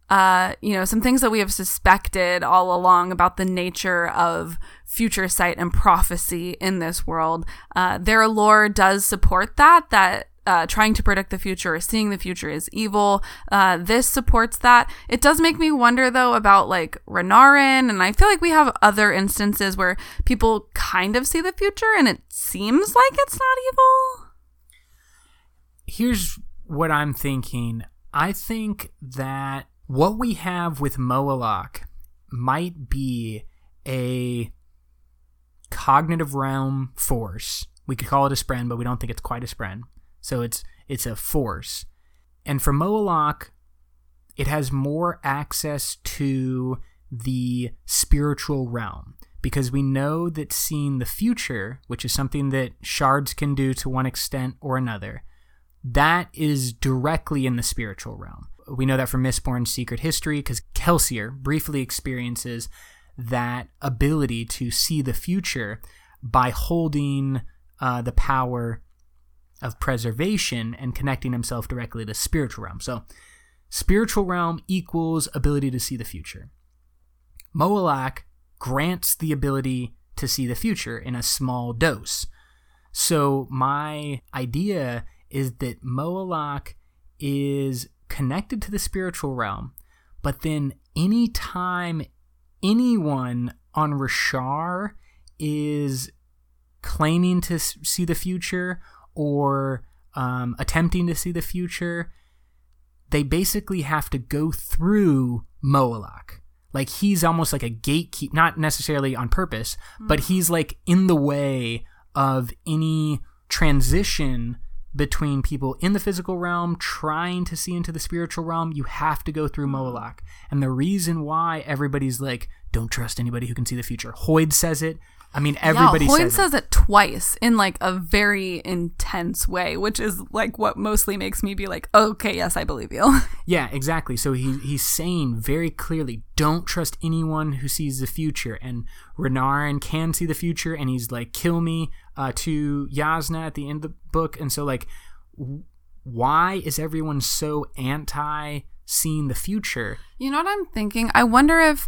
uh, you know, some things that we have suspected all along about the nature of future sight and prophecy in this world. Uh, their lore does support that, that uh, trying to predict the future or seeing the future is evil. Uh, this supports that. It does make me wonder, though, about like Renarin, and I feel like we have other instances where people kind of see the future and it seems like it's not evil. Here's what I'm thinking I think that what we have with Moelach might be a cognitive realm force. We could call it a spren, but we don't think it's quite a spren. So it's it's a force. And for Moelach, it has more access to the spiritual realm because we know that seeing the future, which is something that shards can do to one extent or another, that is directly in the spiritual realm. We know that from Mistborn's Secret History because Kelsier briefly experiences that ability to see the future by holding uh, the power of preservation and connecting himself directly to spiritual realm. So, spiritual realm equals ability to see the future. Moelach grants the ability to see the future in a small dose. So, my idea is that Moelach is connected to the spiritual realm, but then anytime anyone on Roshar is claiming to see the future or um, attempting to see the future, they basically have to go through Moelach. Like he's almost like a gatekeeper, not necessarily on purpose, mm. but he's like in the way of any transition between people in the physical realm trying to see into the spiritual realm, you have to go through hmm. Moelach. And the reason why everybody's like, don't trust anybody who can see the future. Hoid says it. I mean, everybody yeah, says, says it. it twice in like a very intense way, which is like what mostly makes me be like, okay, yes, I believe you. *laughs* yeah, exactly. So he he's saying very clearly, don't trust anyone who sees the future. And Renarin can see the future, and he's like, kill me uh, to Jasnah at the end of the book. And so like, why is everyone so anti seeing the future? You know what I'm thinking? I wonder if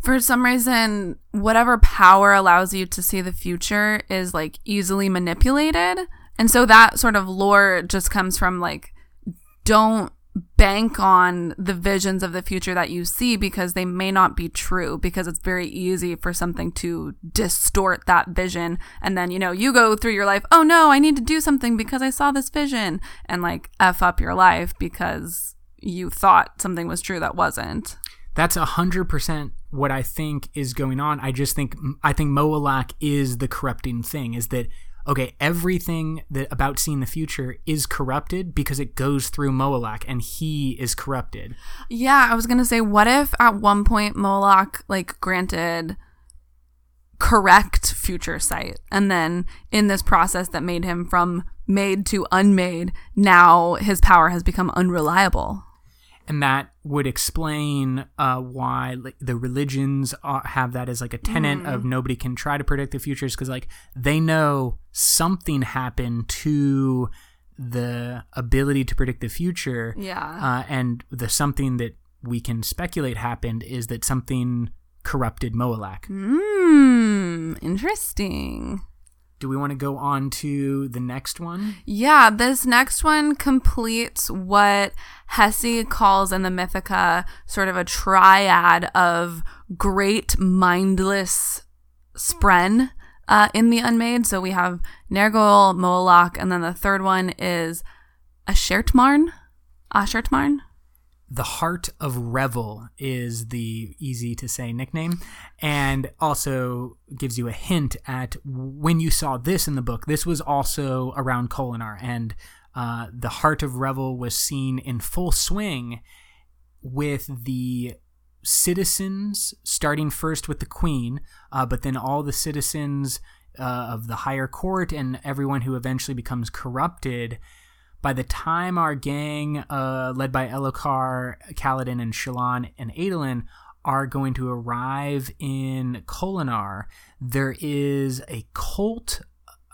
for some reason, whatever power allows you to see the future is like easily manipulated. And so that sort of lore just comes from like, don't bank on the visions of the future that you see because they may not be true because it's very easy for something to distort that vision and then you know you go through your life oh no i need to do something because i saw this vision and like f up your life because you thought something was true that wasn't that's a hundred percent what I think is going on. I just think I think Moelach is the corrupting thing. Is that okay? Everything that about seeing the future is corrupted because it goes through Moelach and he is corrupted. Yeah, I was gonna say, what if at one point Moelach like granted correct future sight, and then in this process that made him from made to unmade, now his power has become unreliable and that would explain uh, why like, the religions are, have that as like a tenet mm. of nobody can try to predict the futures because like they know something happened to the ability to predict the future. Yeah. Uh, and the something that we can speculate happened is that something corrupted Moelach mm, interesting do we want to go on to the next one? Yeah, this next one completes what Hessi calls in the Mythica sort of a triad of great mindless spren uh, in the Unmade. So we have Nergaoul, Moelach, and then the third one is Ashertmarn. Ashertmarn? The Heart of Revel is the easy to say nickname, and also gives you a hint at when you saw this in the book. This was also around Kholinar, and uh, the Heart of Revel was seen in full swing with the citizens, starting first with the Queen, uh, but then all the citizens uh, of the higher court and everyone who eventually becomes corrupted by the time our gang, uh, led by Elhokar, Kaladin, and Shallan and Adolin, are going to arrive in Kholinar, there is a cult.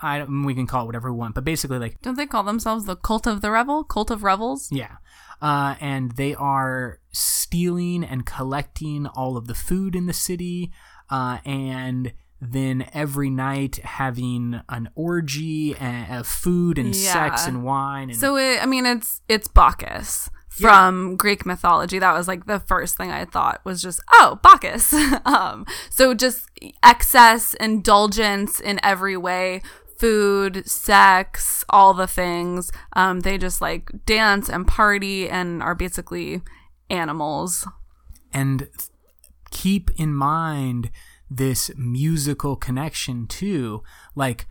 I we can call it whatever we want, but basically, like, don't they call themselves the Cult of the Revel? Cult of Revels? Yeah, uh, and they are stealing and collecting all of the food in the city, uh, and then every night having an orgy of food and yeah. sex and wine. And- so it, I mean, it's it's Bacchus from yeah. Greek mythology. That was like the first thing I thought was just oh Bacchus. *laughs* um, so just excess indulgence in every way. Food, sex, all the things. Um, they just like dance and party and are basically animals. And keep in mind this musical connection too. Like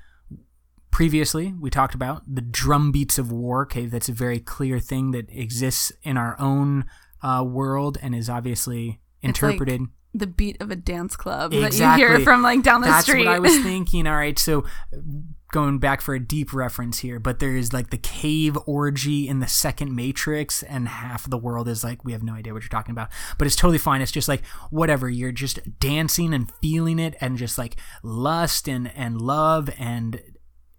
previously, we talked about the drum beats of war. Okay, that's a very clear thing that exists in our own uh, world and is obviously interpreted. The beat of a dance club that you Exactly. hear from like down the That's street. That's what I was *laughs* thinking. All right, so going back for a deep reference here, but there is like the cave orgy in the second Matrix, and half of the world is like, we have no idea what you're talking about. But it's totally fine. It's just like whatever. You're just dancing and feeling it, and just like lust and and love and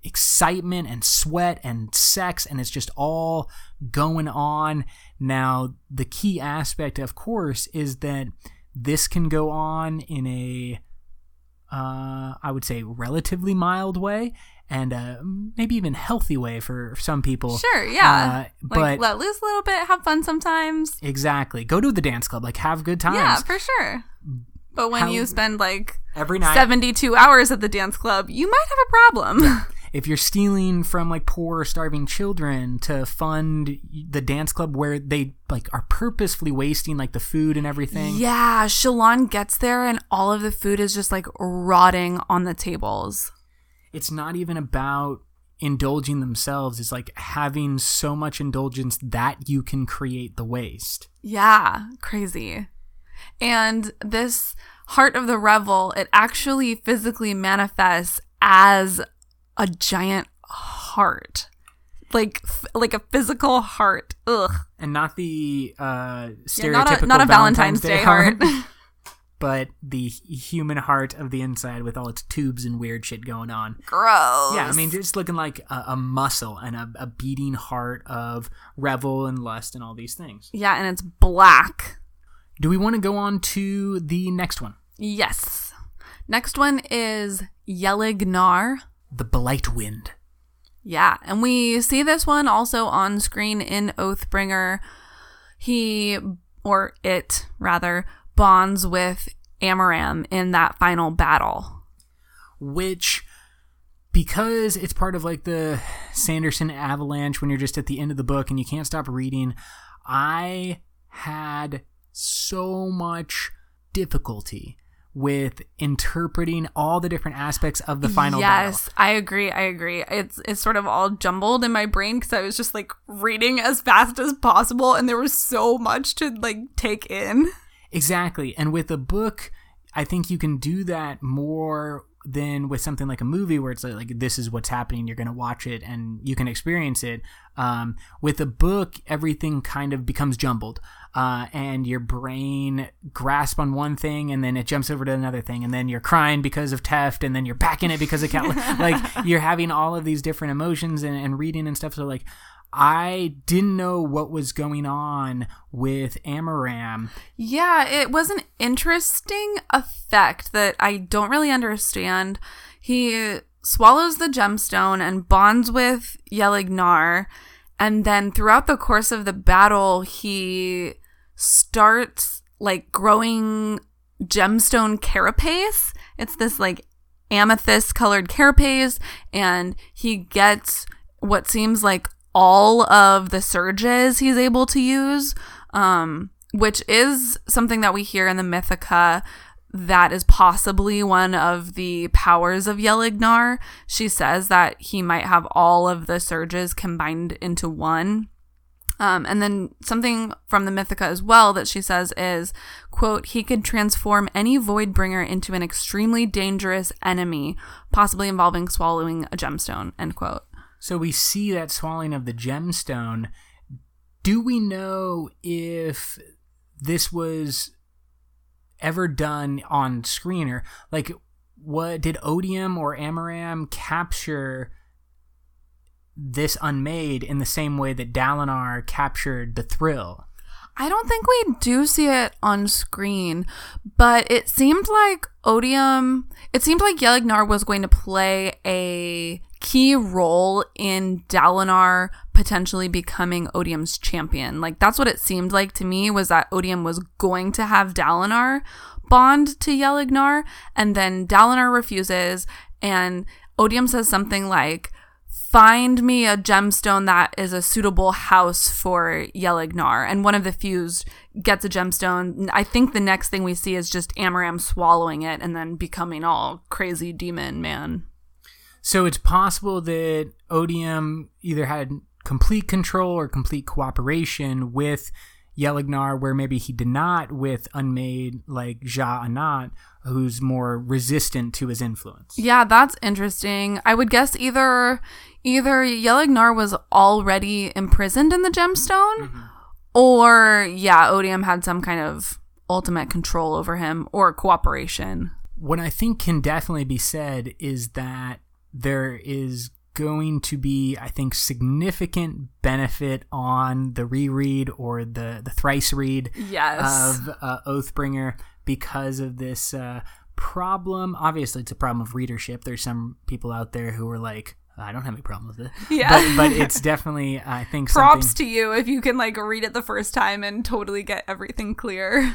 excitement and sweat and sex, and it's just all going on. Now, the key aspect, of course, is that this can go on in a uh, I would say relatively mild way and uh, maybe even healthy way for some people. sure, yeah. Uh, like but let loose a little bit, have fun sometimes. exactly, go to the dance club, like have good times Yeah, for sure. But when How- you spend like every night. 72 hours at the dance club, you might have a problem. *laughs* If you're stealing from like poor, starving children to fund the dance club where they like are purposefully wasting like the food and everything, yeah, Shallan gets there and all of the food is just like rotting on the tables. it's not even about indulging themselves. It's like having so much indulgence that you can create the waste. Yeah, crazy. And this heart of the revel, it actually physically manifests as a giant heart. Like f- like a physical heart. Ugh. and not the uh, Yeah, stereotypical not a not a Valentine's Day heart. *laughs* but the human heart of the inside with all its tubes and weird shit going on. Gross. Yeah, I mean, just looking like a, a muscle and a, a beating heart of revel and lust and all these things. Yeah, and it's black. Do we want to go on to the next one? Yes. Next one is Yelignar. The Blight Wind. Yeah, and we see this one also on screen in Oathbringer. He, or it rather, bonds with Amaram in that final battle. which because it's part of like the Sanderson avalanche when you're just at the end of the book and you can't stop reading, I had so much difficulty with interpreting all the different aspects of the final yes, battle. I agree. I agree. It's it's sort of all jumbled in my brain because I was just like reading as fast as possible, and there was so much to like take in. Exactly. And with a book, I think you can do that more than with something like a movie where it's like, like, this is what's happening you're going to watch it and you can experience it. Um, with a book everything kind of becomes jumbled uh, and your brain grasps on one thing and then it jumps over to another thing and then you're crying because of theft and then you're back in it because of cat *laughs* like you're having all of these different emotions and, and reading and stuff. So like I didn't know what was going on with Amaram Yeah, it was an interesting effect that I don't really understand. He swallows the gemstone and bonds with Yelignar, and then throughout the course of the battle, he starts like growing gemstone carapace. It's this like amethyst colored carapace, and he gets what seems like all of the surges he's able to use, um, which is something that we hear in the Mythica that is possibly one of the powers of Yelignar. She says that he might have all of the surges combined into one. Um, and then something from the Mythica as well that she says is, quote, he could transform any Voidbringer into an extremely dangerous enemy, possibly involving swallowing a gemstone, end quote. So we see that swallowing of the gemstone. Do we know if this was ever done on screen or like what did Odium or Amaram capture this unmade in the same way that Dalinar captured the thrill? I don't think we do see it on screen, but it seemed like Odium, it seemed like Yelignar was going to play a key role in Dalinar potentially becoming Odium's champion. Like that's what it seemed like to me was that Odium was going to have Dalinar bond to Yelignar and then Dalinar refuses and Odium says something like find me a gemstone that is a suitable house for Yelignar. And one of the fused gets a gemstone. I think the next thing we see is just Amaram swallowing it and then becoming all crazy demon man. So it's possible that Odium either had complete control or complete cooperation with Yelignar, where maybe he did not with Unmade like Sja-anat, who's more resistant to his influence. Yeah, that's interesting. I would guess either either Yelignar was already imprisoned in the gemstone, mm-hmm. or yeah, Odium had some kind of ultimate control over him or cooperation. What I think can definitely be said is that there is going to be, I think, significant benefit on the reread or the the thrice read Yes. of uh, Oathbringer because of this uh, problem. Obviously, it's a problem of readership. There's some people out there who are like, I don't have any problem with it. Yeah. But, but *laughs* it's definitely, I think, Props something. to you if you can like read it the first time and totally get everything clear.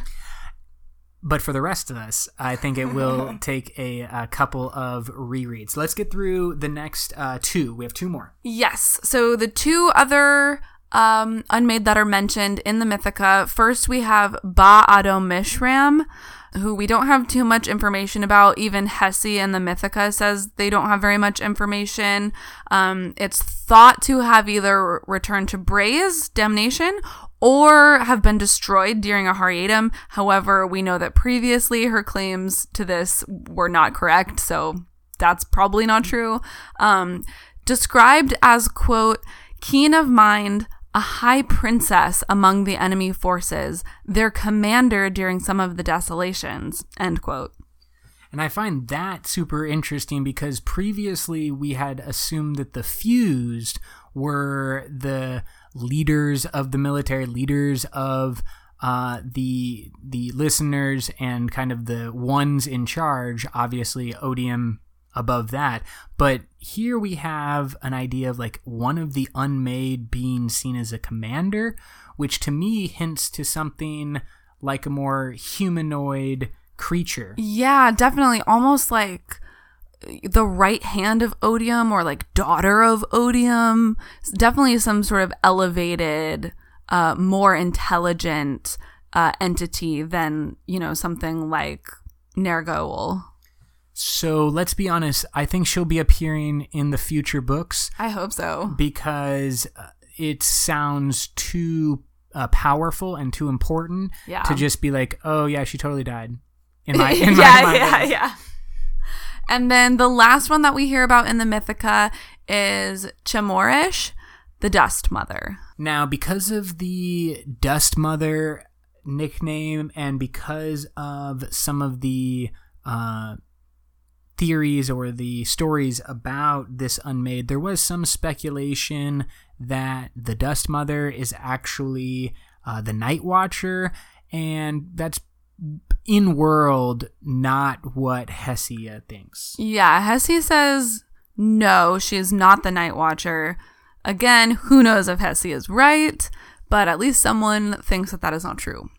But for the rest of us, I think it will *laughs* take a, a couple of rereads. Let's get through the next uh, two. We have two more. Yes. So the two other um, unmade that are mentioned in the Mythica. First, we have Ba-Ado-Mishram, who we don't have too much information about. Even Hessi in the Mythica says they don't have very much information. Um, it's thought to have either returned to Braize, Damnation, or have been destroyed during a Aharietiam. However, we know that previously her claims to this were not correct, so that's probably not true. Um, described as, quote, keen of mind, a high princess among the enemy forces, their commander during some of the desolations, end quote. And I find that super interesting because previously we had assumed that the fused were the leaders of the military, leaders of uh, the the listeners, and kind of the ones in charge. Obviously, Odium above that. But here we have an idea of like one of the unmade being seen as a commander, which to me hints to something like a more humanoid creature. Yeah, definitely. Almost like the right hand of Odium or like daughter of Odium. Definitely some sort of elevated, uh, more intelligent uh, entity than, you know, something like Nergaoul. So let's be honest, I think she'll be appearing in the future books I hope so. because uh, it sounds too uh, powerful and too important Yeah. to just be like, oh yeah, she totally died. In *laughs* my, in my yeah, mind. yeah, yeah. And then the last one that we hear about in the Mythica is Chemoarish, the Dust Mother. Now, because of the Dust Mother nickname and because of some of the uh, theories or the stories about this unmade, there was some speculation that the Dust Mother is actually uh, the Night Watcher, and that's in world not what Hessi thinks. Yeah, Hessi says no, she is not the Night Watcher. Again, who knows if Hessi is right, but at least someone thinks that that is not true.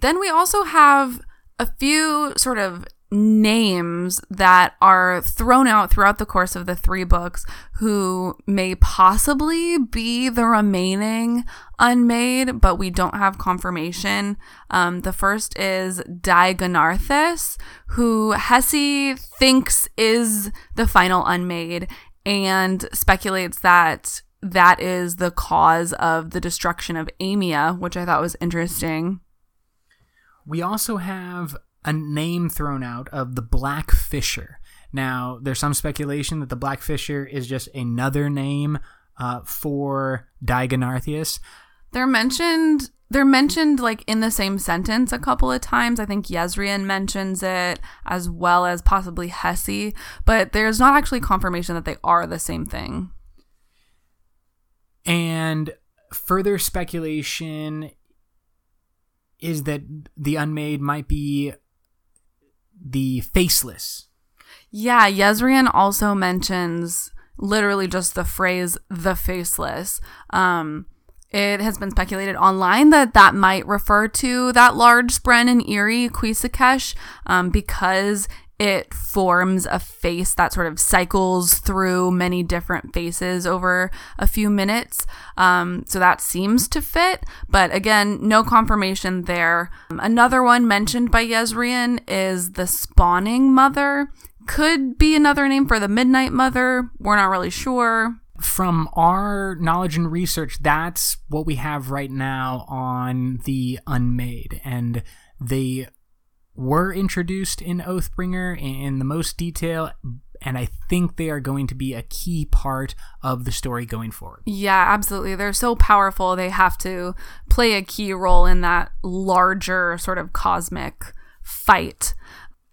Then we also have a few sort of names that are thrown out throughout the course of the three books who may possibly be the remaining unmade, but we don't have confirmation. Um, the first is Dai-Gonarthis, who Hessi thinks is the final unmade and speculates that that is the cause of the destruction of Aimia, which I thought was interesting. We also have a name thrown out of the Black Fisher. Now, there's some speculation that the Black Fisher is just another name uh, for Dai-Gonarthis. They're mentioned they're mentioned like in the same sentence a couple of times. I think Yezrian mentions it as well as possibly Hessi, but there's not actually confirmation that they are the same thing. And further speculation is that the Unmade might be the Faceless. Yeah, Yezrian also mentions literally just the phrase the faceless. Um, it has been speculated online that that might refer to that large spren in Erie, Quisakesh, um, because it forms a face that sort of cycles through many different faces over a few minutes. Um, so that seems to fit, but again, no confirmation there. Um, another one mentioned by Yezrian is the spawning mother. Could be another name for the Midnight Mother. We're not really sure. from our knowledge and research, that's what we have right now on the Unmade. And they were introduced in Oathbringer in the most detail, and I think they are going to be a key part of the story going forward. Yeah, absolutely. They're so powerful. They have to play a key role in that larger sort of cosmic fight.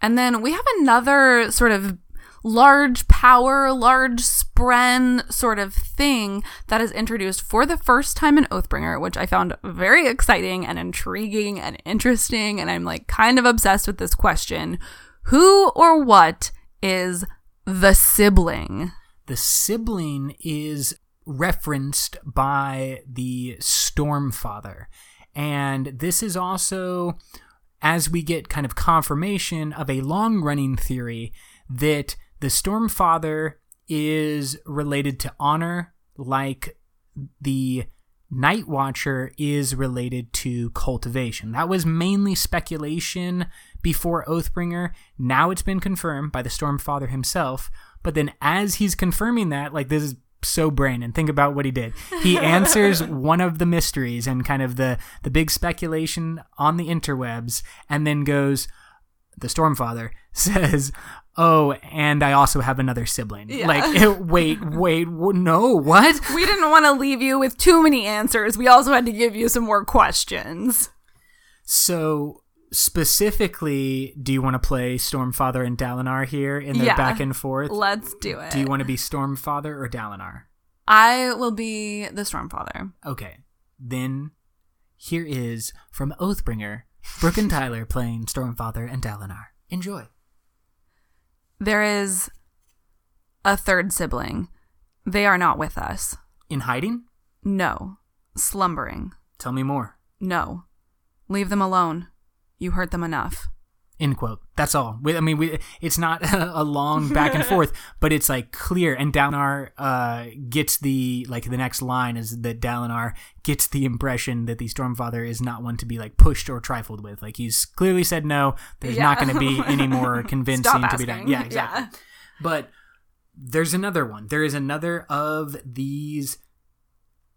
And then we have another sort of large power, large spren sort of thing that is introduced for the first time in Oathbringer, which I found very exciting and intriguing and interesting. And I'm like kind of obsessed with this question Who or what is the sibling? The sibling is referenced by the Stormfather. And this is also as we get kind of confirmation of a long running theory that the Stormfather is related to honor, like the Night Watcher is related to cultivation. That was mainly speculation before Oathbringer. Now it's been confirmed by the Stormfather himself. But then, as he's confirming that, like this is so Brandon. Think about what he did. He *laughs* answers one of the mysteries and kind of the the big speculation on the interwebs, and then goes. The Stormfather *laughs* says, "Oh, and I also have another sibling." Yeah. Like, *laughs* wait, wait, w- no, what? We didn't want to leave you with too many answers. We also had to give you some more questions. So specifically, do you want to play Stormfather and Dalinar here in their Yeah. back and forth? Let's do it. Do you want to be Stormfather or Dalinar? I will be the Stormfather. Okay, then here is from Oathbringer, Brooke and Tyler playing Stormfather and Dalinar. Enjoy. There is a third sibling. They are not with us. In hiding? No. Slumbering. Tell me more. No. Leave them alone. You hurt them enough. End quote. That's all. We, I mean, we, it's not *laughs* a long back and *laughs* forth, but it's like clear. And Dalinar uh, gets the like the next line is that Dalinar gets the impression that the Stormfather is not one to be like pushed or trifled with. Like he's clearly said no. There's not going to be any more *laughs* convincing to be done. Yeah, exactly. Yeah. But there's another one. There is another of these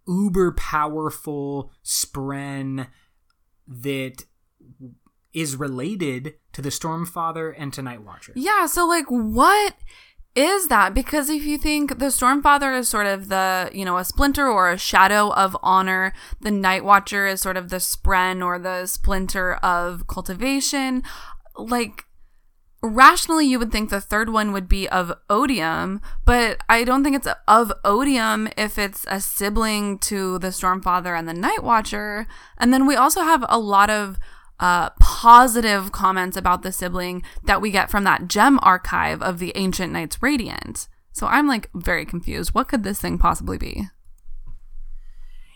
uber powerful spren that is related to the Stormfather and to Night Watcher. Yeah, so like what is that? Because if you think the Stormfather is sort of the, you know, a splinter or a shadow of honor, the Night Watcher is sort of the spren or the splinter of cultivation, like rationally you would think the third one would be of odium but i don't think it's of odium if it's a sibling to the stormfather and the night watcher and then we also have a lot of uh, positive comments about the sibling that we get from that gem archive of the ancient knights radiant so i'm like very confused what could this thing possibly be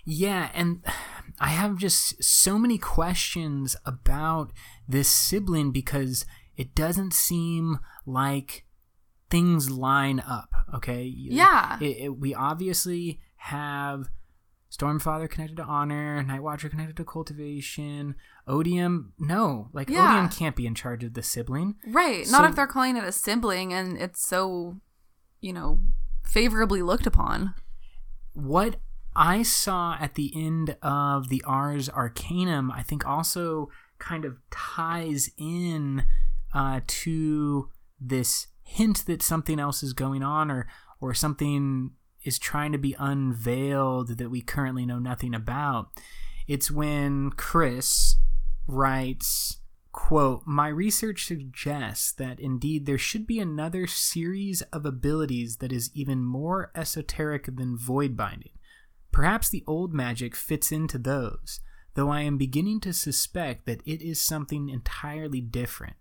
Yeah, and I have just so many questions about this sibling because it doesn't seem like things line up, okay? Yeah. It, it- we obviously have Stormfather connected to Honor, Nightwatcher connected to Cultivation, Odium. No, like Yeah. Odium can't be in charge of the sibling. right not if they're calling it a sibling and it's so you know favorably looked upon what I saw at the end of the Ars Arcanum, I think also kind of ties in uh, to this hint that something else is going on or or something is trying to be unveiled that we currently know nothing about. It's when Khriss writes quote my research suggests that indeed there should be another series of abilities that is even more esoteric than void binding perhaps the old magic fits into those though i am beginning to suspect that it is something entirely different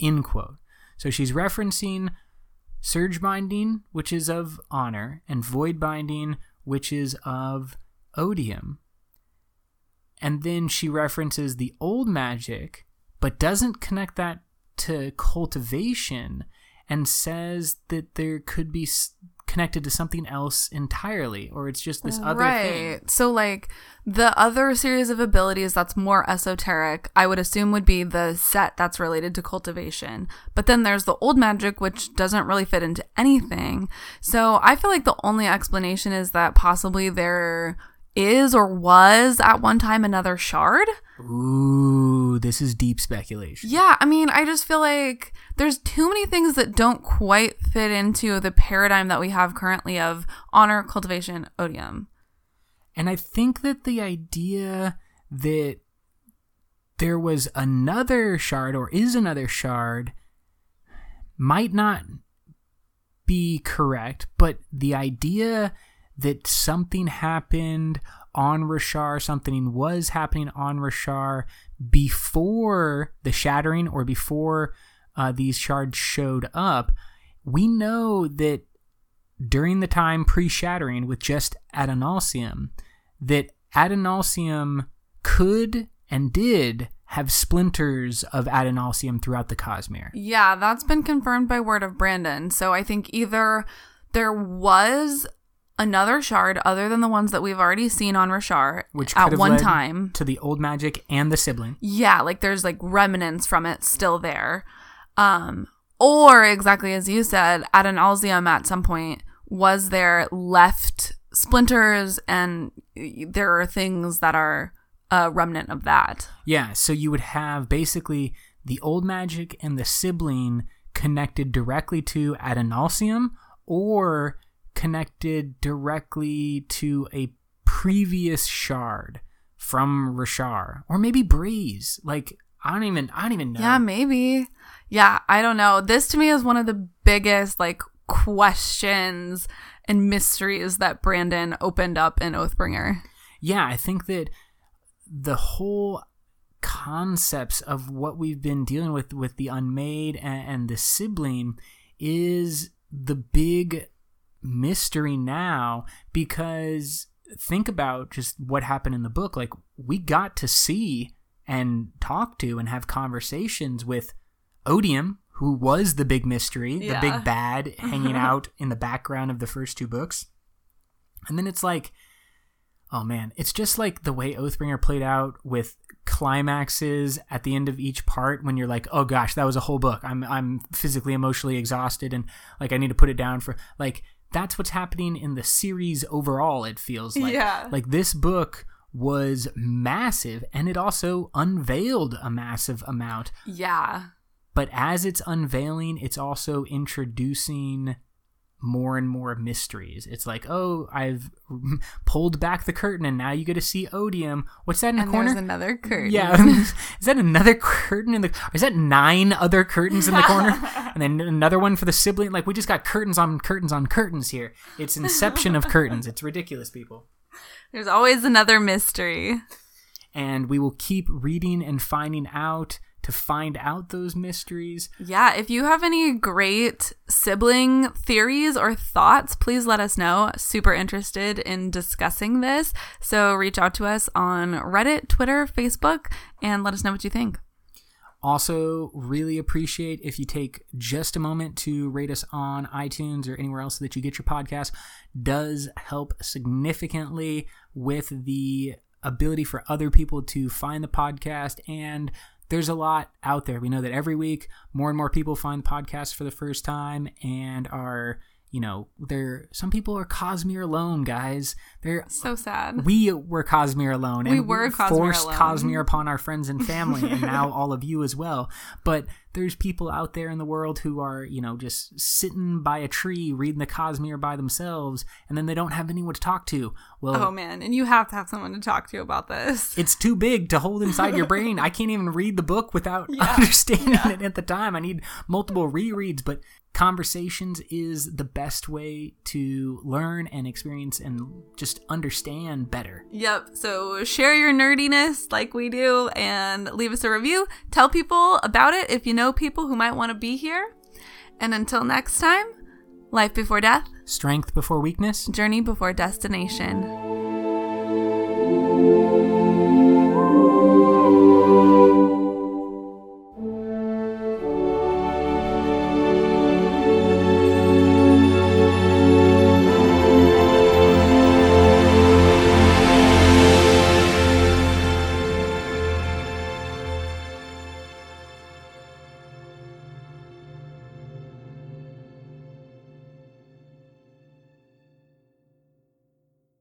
end quote so she's referencing surge binding which is of honor and void binding which is of odium. And then she references the old magic but doesn't connect that to cultivation and says that there could be connected to something else entirely, or it's just this other thing. right. So like the other series of abilities that's more esoteric, I would assume would be the set that's related to cultivation. But then there's the old magic which doesn't really fit into anything. So I feel like the only explanation is that possibly there is or was at one time another shard. Ooh, this is deep speculation. Yeah, I mean, I just feel like there's too many things that don't quite fit into the paradigm that we have currently of honor, cultivation, odium. And I think that the idea that there was another shard or is another shard might not be correct, but the idea that something happened on Roshar, something was happening on Roshar before the shattering or before uh, these shards showed up, we know that during the time pre-shattering with just Adonalsium, that Adonalsium could and did have splinters of Adonalsium throughout the Cosmere. Yeah, that's been confirmed by word of Brandon. So I think either there was another shard other than the ones that we've already seen on Roshar Which could at have one led time. to the old magic and the sibling. Yeah, like there's like remnants from it still there. Um, or exactly as you said, Adonalsium at some point was there left splinters and there are things that are a remnant of that. Yeah, so you would have basically the old magic and the sibling connected directly to Adonalsium or connected directly to a previous shard from Roshar. Or maybe Braize. Like I don't even I don't even know. Yeah, maybe. Yeah, I don't know. This to me is one of the biggest like questions and mysteries that Brandon opened up in Oathbringer. yeah, I think that the whole concepts of what we've been dealing with with the unmade and, and the sibling is the big mystery now because think about just what happened in the book. Like we got to see and talk to and have conversations with odium who was the big mystery the big bad *laughs* hanging out in the background of the first two books. And then it's like Oh man, it's just like the way Oathbringer played out with climaxes at the end of each part when you're like, "Oh gosh, that was a whole book. I'm I'm physically emotionally exhausted and like I need to put it down for like that's what's happening in the series overall it feels like. Yeah. Like this book was massive and it also unveiled a massive amount Yeah. but as it's unveiling, it's also introducing more and more mysteries. It's like, oh, I've *laughs* pulled back the curtain and now you get to see Odium. What's that in And the corner? there's another curtain. yeah, *laughs* is that another *laughs* curtain in the? Is that nine other curtains in the corner, and then another one for the sibling? Like we just got curtains on curtains on curtains here. It's inception of curtains. It's ridiculous, people. There's always another mystery. And we will keep reading and finding out to find out those mysteries. Yeah, if you have any great sibling theories or thoughts, please let us know. Super interested in discussing this. So reach out to us on Reddit, Twitter, Facebook, and let us know what you think. Also, really appreciate if you take just a moment to rate us on iTunes or anywhere else that you get your podcast. Does help significantly with the ability for other people to find the podcast and there's a lot out there. We know that every week more and more people find podcasts for the first time and are, you know, they're some people are Cosmere alone, guys. They're So sad. we were Cosmere alone. We and were Cosmere forced alone. Cosmere upon our friends and *laughs* family, and now all of you as well. But there's people out there in the world who are, you know, just sitting by a tree reading the Cosmere by themselves, and then they don't have anyone to talk to. Well, Oh man, and you have to have someone to talk to about this. *laughs* it's too big to hold inside your brain. I can't even read the book without *laughs* understanding it at the time. I need multiple rereads, but conversations is the best way to learn and experience and just understand better. Yep. So share your nerdiness like we do and leave us a review. Tell people about it if you know people who might want to be here. And until next time, life before death, Strength before weakness. journey before destination.